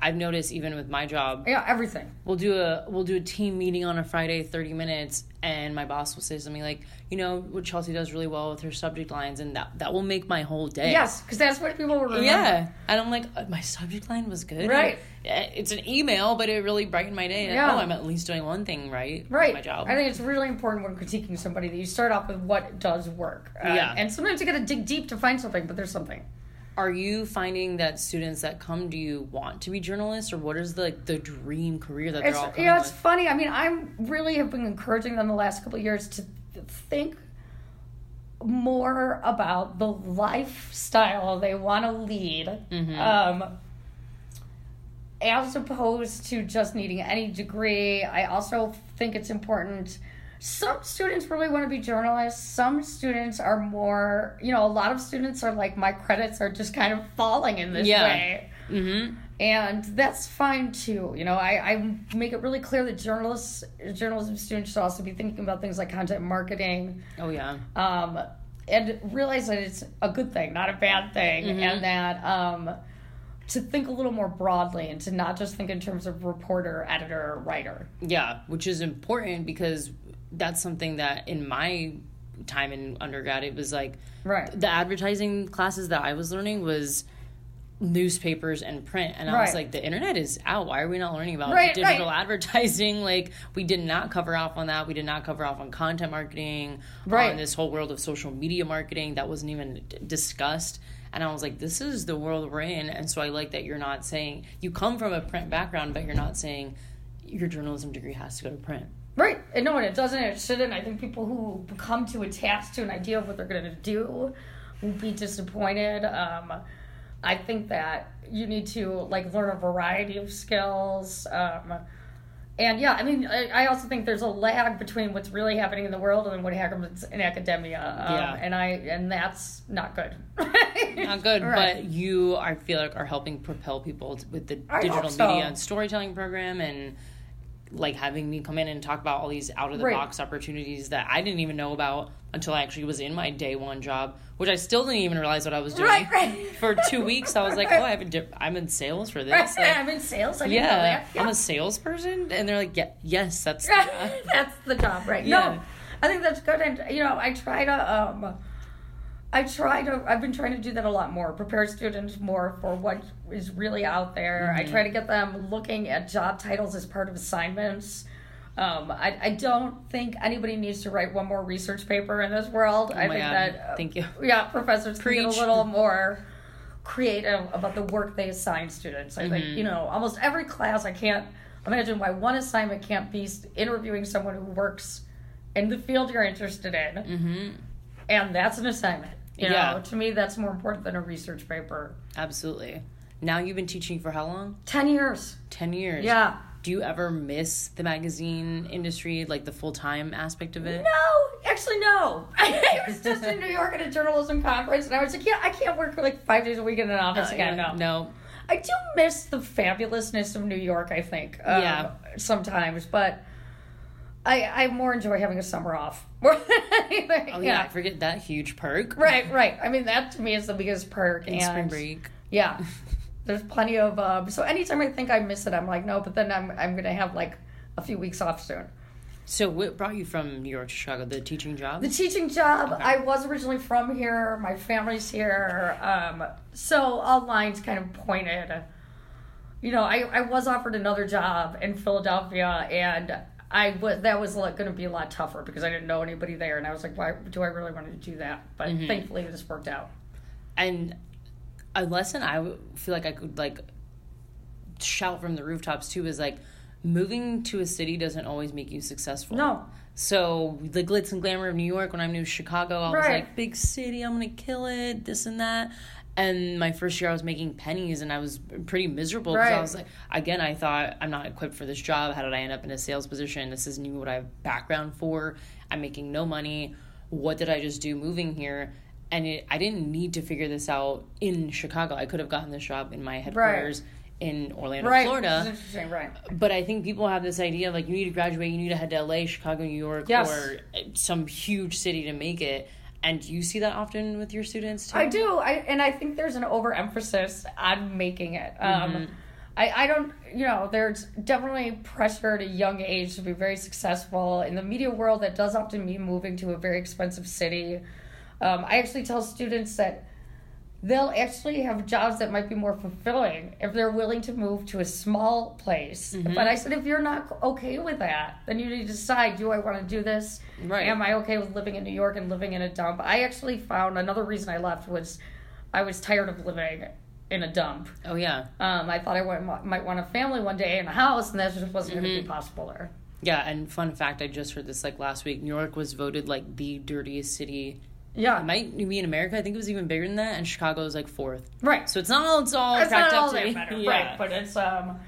[SPEAKER 1] I've noticed even with my job,
[SPEAKER 2] Yeah, everything.
[SPEAKER 1] we'll do a we'll do a team meeting on a Friday, thirty minutes, and my boss will say something like, you know, what Chelsea does really well with her subject lines, and that that will make my whole day.
[SPEAKER 2] Yes, because that's what people will remember.
[SPEAKER 1] Yeah, and I'm like, uh, my subject line was good.
[SPEAKER 2] Right.
[SPEAKER 1] Uh, It's an email, but it really brightened my day.
[SPEAKER 2] Yeah.
[SPEAKER 1] Oh, I'm at least doing one thing right. with
[SPEAKER 2] Right.
[SPEAKER 1] My job.
[SPEAKER 2] I think it's really important when critiquing somebody that you start off with what does work. Uh,
[SPEAKER 1] Yeah.
[SPEAKER 2] And sometimes you got to dig deep to find something, but there's something.
[SPEAKER 1] Are you finding that students that come to you want to be journalists, or what is the like, the dream career that they're
[SPEAKER 2] It's
[SPEAKER 1] all coming
[SPEAKER 2] you know, it's
[SPEAKER 1] with?
[SPEAKER 2] funny. I mean, I really have been encouraging them the last couple of years to think more about the lifestyle they want to lead,
[SPEAKER 1] Mm-hmm.
[SPEAKER 2] um, as opposed to just needing any degree. I also think it's important. Some students really want to be journalists. Some students are more, you know, a lot of students are like, my credits are just kind of falling in this
[SPEAKER 1] Yeah.
[SPEAKER 2] way
[SPEAKER 1] Mm-hmm.
[SPEAKER 2] and that's fine too. You know, I, I make it really clear that journalists, journalism students should also be thinking about things like content marketing,
[SPEAKER 1] Oh yeah.
[SPEAKER 2] um, and realize that it's a good thing, not a bad thing,
[SPEAKER 1] Mm-hmm.
[SPEAKER 2] and that um, to think a little more broadly and to not just think in terms of reporter, editor, writer.
[SPEAKER 1] Yeah, which is important because that's something that in my time in undergrad it was like
[SPEAKER 2] Right.
[SPEAKER 1] the advertising classes that I was learning was newspapers and print and I was like the internet is out. Why are we not learning about
[SPEAKER 2] Right,
[SPEAKER 1] digital
[SPEAKER 2] right.
[SPEAKER 1] advertising? Like we did not cover off on that. We did not cover off on content marketing
[SPEAKER 2] Right.
[SPEAKER 1] on this whole world of social media marketing that wasn't even d- discussed. And I was like this is the world we're in. And so I like that you're not saying you come from a print background but you're not saying your journalism degree has to go to print
[SPEAKER 2] Right. And no, and it doesn't, it shouldn't. I think people who come to attach to an idea of what they're going to do will be disappointed. Um, I think that you need to like learn a variety of skills. Um, and yeah, I mean, I, I also think there's a lag between what's really happening in the world and what happens in academia. Um,
[SPEAKER 1] Yeah.
[SPEAKER 2] And I and that's not good.
[SPEAKER 1] not good
[SPEAKER 2] Right.
[SPEAKER 1] but you i feel like are helping propel people with the
[SPEAKER 2] I
[SPEAKER 1] digital
[SPEAKER 2] so.
[SPEAKER 1] media and storytelling program and like having me come in and talk about all these out of the
[SPEAKER 2] Right.
[SPEAKER 1] box opportunities that I didn't even know about until I actually was in my day one job, which I still didn't even realize what I was doing.
[SPEAKER 2] Right, right.
[SPEAKER 1] For two weeks, I was like,
[SPEAKER 2] Right.
[SPEAKER 1] "Oh, I have a dip- I'm in sales for this."
[SPEAKER 2] Right,
[SPEAKER 1] Like,
[SPEAKER 2] I'm in sales. I
[SPEAKER 1] yeah,
[SPEAKER 2] that.
[SPEAKER 1] I'm a salesperson, and they're like, "Yeah, yes, that's."
[SPEAKER 2] that's the job, right?
[SPEAKER 1] Yeah.
[SPEAKER 2] No, I think that's good, and you know, I try to, um, I try to, I've been trying to do that a lot more. Prepare students more for what is really out there. I try to get them looking at job titles as part of assignments. Um, I, I don't think anybody needs to write one more research paper in this world. I
[SPEAKER 1] Oh my
[SPEAKER 2] think
[SPEAKER 1] God.
[SPEAKER 2] that uh,
[SPEAKER 1] Thank you.
[SPEAKER 2] Yeah, professors can get a little more creative about the work they assign students. I
[SPEAKER 1] Mm-hmm.
[SPEAKER 2] think you know almost every class. I can't imagine why one assignment can't be interviewing someone who works in the field you're interested in,
[SPEAKER 1] hmm
[SPEAKER 2] and that's an assignment. You
[SPEAKER 1] Yeah.
[SPEAKER 2] know, to me, that's more important than a research paper.
[SPEAKER 1] Absolutely. Now you've been teaching for how long?
[SPEAKER 2] Ten years.
[SPEAKER 1] Ten years.
[SPEAKER 2] Yeah.
[SPEAKER 1] Do you ever miss the magazine industry, like the full time aspect of it?
[SPEAKER 2] No, actually, no. I was just in New York at a journalism conference, and I was like, yeah, I can't work like five days a week in an office
[SPEAKER 1] Uh,
[SPEAKER 2] again.
[SPEAKER 1] yeah,
[SPEAKER 2] No.
[SPEAKER 1] no.
[SPEAKER 2] I do miss the fabulousness of New York. I think, um,
[SPEAKER 1] Yeah.
[SPEAKER 2] sometimes, but I I more enjoy having a summer off more than anything.
[SPEAKER 1] Oh yeah, forget that huge perk.
[SPEAKER 2] right, right. I mean, that to me is the biggest perk.
[SPEAKER 1] In
[SPEAKER 2] and
[SPEAKER 1] spring break.
[SPEAKER 2] yeah, there's plenty of. Um, so anytime I think I miss it, I'm like, no. But then I'm I'm gonna have like a few weeks off soon.
[SPEAKER 1] So what brought you from New York to Chicago? The teaching job?
[SPEAKER 2] The teaching job, I was originally from here. My family's here. Um, so all lines kind of pointed. You know, I, I was offered another job in Philadelphia, and I was that was like, going to be a lot tougher because I didn't know anybody there, and I was like, why do I really want to do that? But mm-hmm. thankfully, this worked out.
[SPEAKER 1] and a lesson I feel like I could like shout from the rooftops too is like moving to a city doesn't always make you successful.
[SPEAKER 2] No,
[SPEAKER 1] So the glitz and glamour of New York when I moved to Chicago, I was like, big city, I'm gonna kill it, this and that. And my first year, I was making pennies, and I was pretty miserable because I was like, again, I thought I'm not equipped for this job. How did I end up in a sales position? This isn't even what I have background for. I'm making no money. What did I just do moving here? And it, I didn't need to figure this out in Chicago. I could have gotten this job in my headquarters in Orlando,
[SPEAKER 2] right.
[SPEAKER 1] Florida
[SPEAKER 2] interesting, right?
[SPEAKER 1] but I think people have this idea of like you need to graduate, you need to head to LA, Chicago, New York,
[SPEAKER 2] Yes.
[SPEAKER 1] or some huge city to make it. And you see that often with your students too.
[SPEAKER 2] I do, I and I think there's an overemphasis on making it. Um, I, I don't, you know, there's definitely pressure at a young age to be very successful in the media world. That does often mean moving to a very expensive city. Um, I actually tell students that they'll actually have jobs that might be more fulfilling if they're willing to move to a small place. But I said, if you're not okay with that, then you need to decide: Do I want to do this?
[SPEAKER 1] Right.
[SPEAKER 2] Am I okay with living in New York and living in a dump? I actually found another reason I left was I was tired of living in a dump.
[SPEAKER 1] Oh yeah,
[SPEAKER 2] Um, I thought I wa- might want a family one day in a house, and that just wasn't going
[SPEAKER 1] Mm-hmm.
[SPEAKER 2] to be possible there.
[SPEAKER 1] yeah. And fun fact, I just heard this like last week. New York was voted like the dirtiest city.
[SPEAKER 2] Yeah,
[SPEAKER 1] It might be in America. I think it was even bigger than that. And Chicago was like fourth.
[SPEAKER 2] right.
[SPEAKER 1] So it's not all it's all
[SPEAKER 2] It's
[SPEAKER 1] cracked
[SPEAKER 2] not all
[SPEAKER 1] up to
[SPEAKER 2] better,
[SPEAKER 1] Yeah.
[SPEAKER 2] right? But it's um,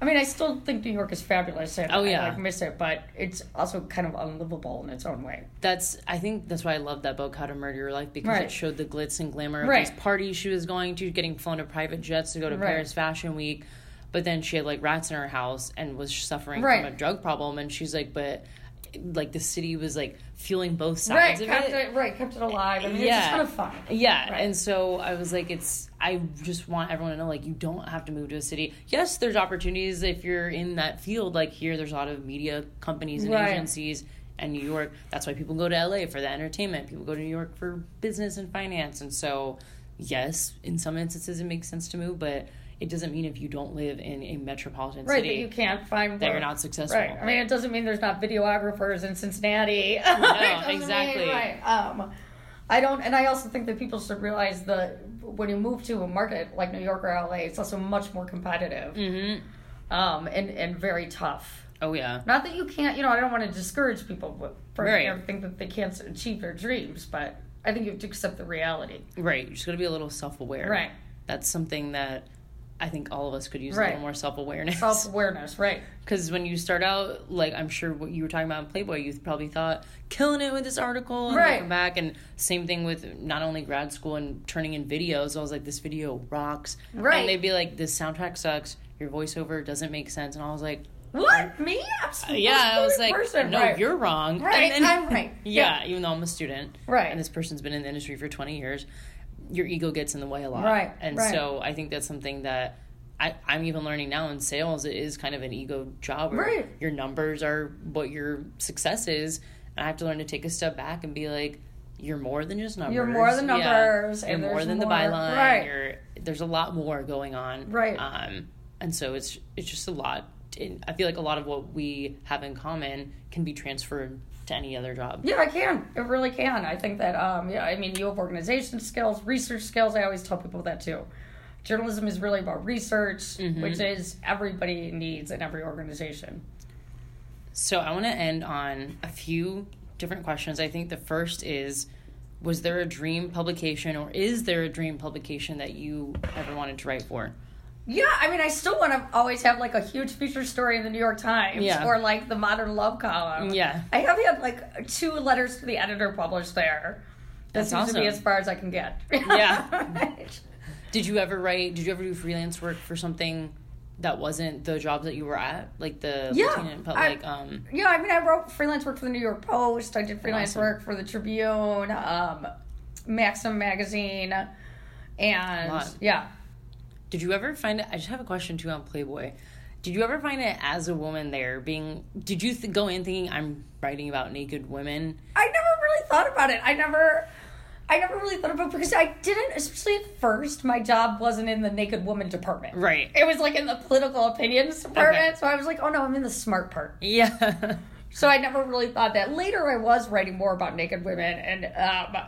[SPEAKER 2] I mean, I still think New York is fabulous, and
[SPEAKER 1] Oh, yeah.
[SPEAKER 2] I like miss it, but it's also kind of unlivable in its own way.
[SPEAKER 1] That's I think that's why I love that book, How to Murder Your Life, because
[SPEAKER 2] Right.
[SPEAKER 1] it showed the glitz and glamour of
[SPEAKER 2] Right.
[SPEAKER 1] these parties she was going to, getting flown to private jets to go to
[SPEAKER 2] Right.
[SPEAKER 1] Paris Fashion Week. But then she had like rats in her house and was suffering from a drug problem. And she's like, but like the city was like fueling both
[SPEAKER 2] Right,
[SPEAKER 1] sides of
[SPEAKER 2] kept
[SPEAKER 1] it.
[SPEAKER 2] it. right, kept it alive. I mean, it's
[SPEAKER 1] Yeah.
[SPEAKER 2] just kind of fun.
[SPEAKER 1] Yeah,
[SPEAKER 2] Right.
[SPEAKER 1] and so I was like, it's. I just want everyone to know, like, you don't have to move to a city. Yes, there's opportunities if you're in that field. Like here, there's a lot of media companies and
[SPEAKER 2] Right.
[SPEAKER 1] agencies, and New York. That's why people go to LA for the entertainment. People go to New York for business and finance. And so, yes, in some instances, it makes sense to move, but it doesn't mean if you don't live in a metropolitan
[SPEAKER 2] Right, that
[SPEAKER 1] city
[SPEAKER 2] you can't find
[SPEAKER 1] that
[SPEAKER 2] work.
[SPEAKER 1] you're not successful.
[SPEAKER 2] Right. I mean, it doesn't mean there's not videographers in Cincinnati. It doesn't mean-
[SPEAKER 1] exactly.
[SPEAKER 2] right. Um, I don't, and I also think that people should realize that when you move to a market like New York or LA, it's also much more competitive
[SPEAKER 1] Mm-hmm.
[SPEAKER 2] um, and and very tough.
[SPEAKER 1] Oh yeah.
[SPEAKER 2] Not that you can't, you know, I don't want to discourage people from
[SPEAKER 1] Right.
[SPEAKER 2] think that they can't achieve their dreams, but I think you have to accept the reality.
[SPEAKER 1] Right. You're just got to be a little self aware.
[SPEAKER 2] Right.
[SPEAKER 1] That's something that I think all of us could use a little more self awareness.
[SPEAKER 2] Self awareness, right?
[SPEAKER 1] Because when you start out, like I'm sure what you were talking about in Playboy, you probably thought killing it with this article and
[SPEAKER 2] Right.
[SPEAKER 1] come back. And same thing with not only grad school and turning in videos. I was like, this video rocks.
[SPEAKER 2] Right.
[SPEAKER 1] And they'd be like, this soundtrack sucks. Your voiceover doesn't make sense. And I was like,
[SPEAKER 2] What me? I'm
[SPEAKER 1] yeah, I was like,
[SPEAKER 2] person.
[SPEAKER 1] no,
[SPEAKER 2] right.
[SPEAKER 1] you're wrong.
[SPEAKER 2] right.
[SPEAKER 1] And then-
[SPEAKER 2] I'm right.
[SPEAKER 1] yeah, even though I'm a student,
[SPEAKER 2] Right.
[SPEAKER 1] and this person's been in the industry for 20 years, your ego gets in the way a lot,
[SPEAKER 2] Right,
[SPEAKER 1] And
[SPEAKER 2] right.
[SPEAKER 1] so I think that's something that I, I'm even learning now in sales. It is kind of an ego job.
[SPEAKER 2] Right.
[SPEAKER 1] Your numbers are what your success is, and I have to learn to take a step back and be like. You're more than just numbers.
[SPEAKER 2] You're more than
[SPEAKER 1] Yeah.
[SPEAKER 2] numbers,
[SPEAKER 1] You're
[SPEAKER 2] and
[SPEAKER 1] more
[SPEAKER 2] there's
[SPEAKER 1] than the byline.
[SPEAKER 2] right.
[SPEAKER 1] You're, there's a lot more going on.
[SPEAKER 2] Right.
[SPEAKER 1] Um, and so it's it's just a lot. And I feel like a lot of what we have in common can be transferred to any other job.
[SPEAKER 2] Yeah, I can. It really can. I think that, um, yeah, I mean, you have organization skills, research skills. I always tell people that too. Journalism is really about research,
[SPEAKER 1] Mm-hmm.
[SPEAKER 2] which is everybody needs in every organization.
[SPEAKER 1] So I want to end on a few different questions. I think the first is was there a dream publication or is there a dream publication that you ever wanted to write for?
[SPEAKER 2] Yeah, I mean, I still want to always have like a huge feature story in the New York Times
[SPEAKER 1] Yeah.
[SPEAKER 2] or like the Modern Love column.
[SPEAKER 1] Yeah.
[SPEAKER 2] I have had like two letters to the editor published there. That
[SPEAKER 1] That's
[SPEAKER 2] seems to be as far as I can get.
[SPEAKER 1] Yeah. Did you ever write did you ever do freelance work for something that wasn't the job that you were at? Like the
[SPEAKER 2] Yeah,
[SPEAKER 1] lieutenant, but
[SPEAKER 2] I-
[SPEAKER 1] like um
[SPEAKER 2] Yeah, I mean, I wrote freelance work for the New York Post. I did freelance
[SPEAKER 1] Awesome.
[SPEAKER 2] work for the Tribune, um, Maxim magazine, and yeah.
[SPEAKER 1] Did you ever find it? I just have a question too on Playboy. Did you ever find it as a woman there being? Did you th- go in thinking I'm writing about naked women?
[SPEAKER 2] I never really thought about it. I never. I never really thought about it because I didn't, especially at first, my job wasn't in the naked woman department.
[SPEAKER 1] Right.
[SPEAKER 2] It was like in the political opinions department.
[SPEAKER 1] Okay.
[SPEAKER 2] So I was like, oh no, I'm in the smart part.
[SPEAKER 1] Yeah.
[SPEAKER 2] So I never really thought that. Later, I was writing more about naked women and um,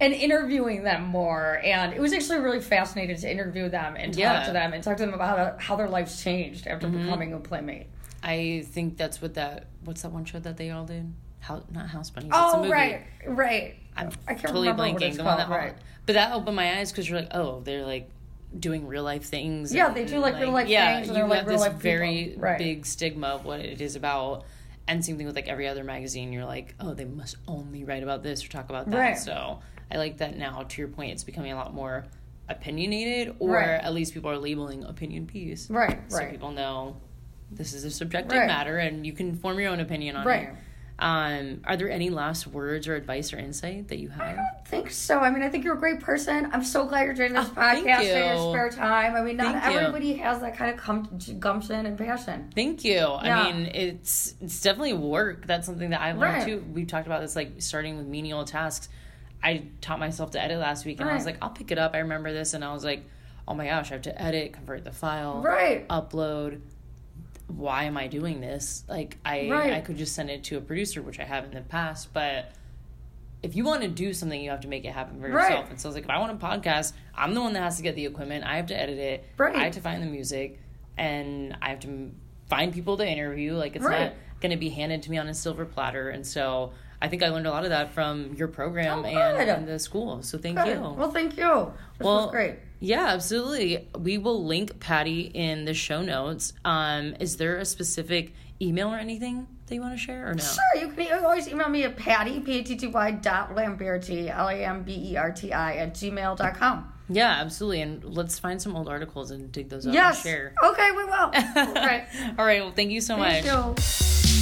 [SPEAKER 2] and interviewing them more, and it was actually really fascinating to interview them and talk
[SPEAKER 1] Yeah. Mm-hmm.
[SPEAKER 2] to them and talk to them about how, how their lives changed after becoming a playmate.
[SPEAKER 1] I think that's what that. What's that one show that they all did? How not House a
[SPEAKER 2] Oh right, right.
[SPEAKER 1] I'm
[SPEAKER 2] I can't
[SPEAKER 1] totally
[SPEAKER 2] remember
[SPEAKER 1] blanking. The one that,
[SPEAKER 2] right.
[SPEAKER 1] But that opened my eyes because you're like, oh, they're like doing real life things.
[SPEAKER 2] Yeah,
[SPEAKER 1] and,
[SPEAKER 2] they do, like, real life things, Yeah,
[SPEAKER 1] you
[SPEAKER 2] they're, like,
[SPEAKER 1] have this very
[SPEAKER 2] Right.
[SPEAKER 1] big stigma of what it is about. And same thing with like every other magazine. You're like, oh, they must only write about this or talk about that.
[SPEAKER 2] Right.
[SPEAKER 1] So I like that now. To your point, it's becoming a lot more opinionated, or
[SPEAKER 2] Right.
[SPEAKER 1] at least people are labeling opinion piece.
[SPEAKER 2] Right,
[SPEAKER 1] So
[SPEAKER 2] right.
[SPEAKER 1] people know this is a subjective
[SPEAKER 2] Right.
[SPEAKER 1] matter, and you can form your own opinion on
[SPEAKER 2] Right.
[SPEAKER 1] it. Um, are there any last words or advice or insight that you have?
[SPEAKER 2] I don't think so. I mean, I think you're a great person. I'm so glad you're doing this
[SPEAKER 1] Oh,
[SPEAKER 2] podcast in your spare time. I mean, not
[SPEAKER 1] Thank you.
[SPEAKER 2] everybody has that kind of cum- gumption and passion.
[SPEAKER 1] Thank you.
[SPEAKER 2] Yeah.
[SPEAKER 1] I mean, it's it's definitely work. That's something that I've learned
[SPEAKER 2] Right.
[SPEAKER 1] too. We've talked about this, like starting with menial tasks. I taught myself to edit last week, and I was like, I'll pick it up. I remember this, and I was like, oh my gosh, I have to edit, convert the file,
[SPEAKER 2] Right.
[SPEAKER 1] upload. Why am I doing this? Like, I
[SPEAKER 2] Right.
[SPEAKER 1] I could just send it to a producer, which I have in the past, but. If you want to do something, you have to make it happen for
[SPEAKER 2] Right.
[SPEAKER 1] yourself. And so I was like, if I want a podcast, I'm the one that has to get the equipment. I have to edit it.
[SPEAKER 2] Right.
[SPEAKER 1] I have to find the music, and I have to find people to interview. Like it's
[SPEAKER 2] Right.
[SPEAKER 1] not going to be handed to me on a silver platter. And so I think I learned a lot of that from your program
[SPEAKER 2] Oh,
[SPEAKER 1] and, and the school. So thank
[SPEAKER 2] Good.
[SPEAKER 1] you.
[SPEAKER 2] Well, thank you. This
[SPEAKER 1] Well,
[SPEAKER 2] was great.
[SPEAKER 1] Yeah, absolutely. We will link Patty in the show notes. Um, is there a specific email or anything that you want to share or no?
[SPEAKER 2] Sure, you can always email me at patty, P-A-T-T-Y dot Lamberti, L-A-M-B-E-R-T-I at gmail dot com.
[SPEAKER 1] Yeah, absolutely. And let's find some old articles and dig those up
[SPEAKER 2] Yes.
[SPEAKER 1] and share.
[SPEAKER 2] Okay, we will. Okay.
[SPEAKER 1] All right. Well, thank you so
[SPEAKER 2] Thank
[SPEAKER 1] much.
[SPEAKER 2] you.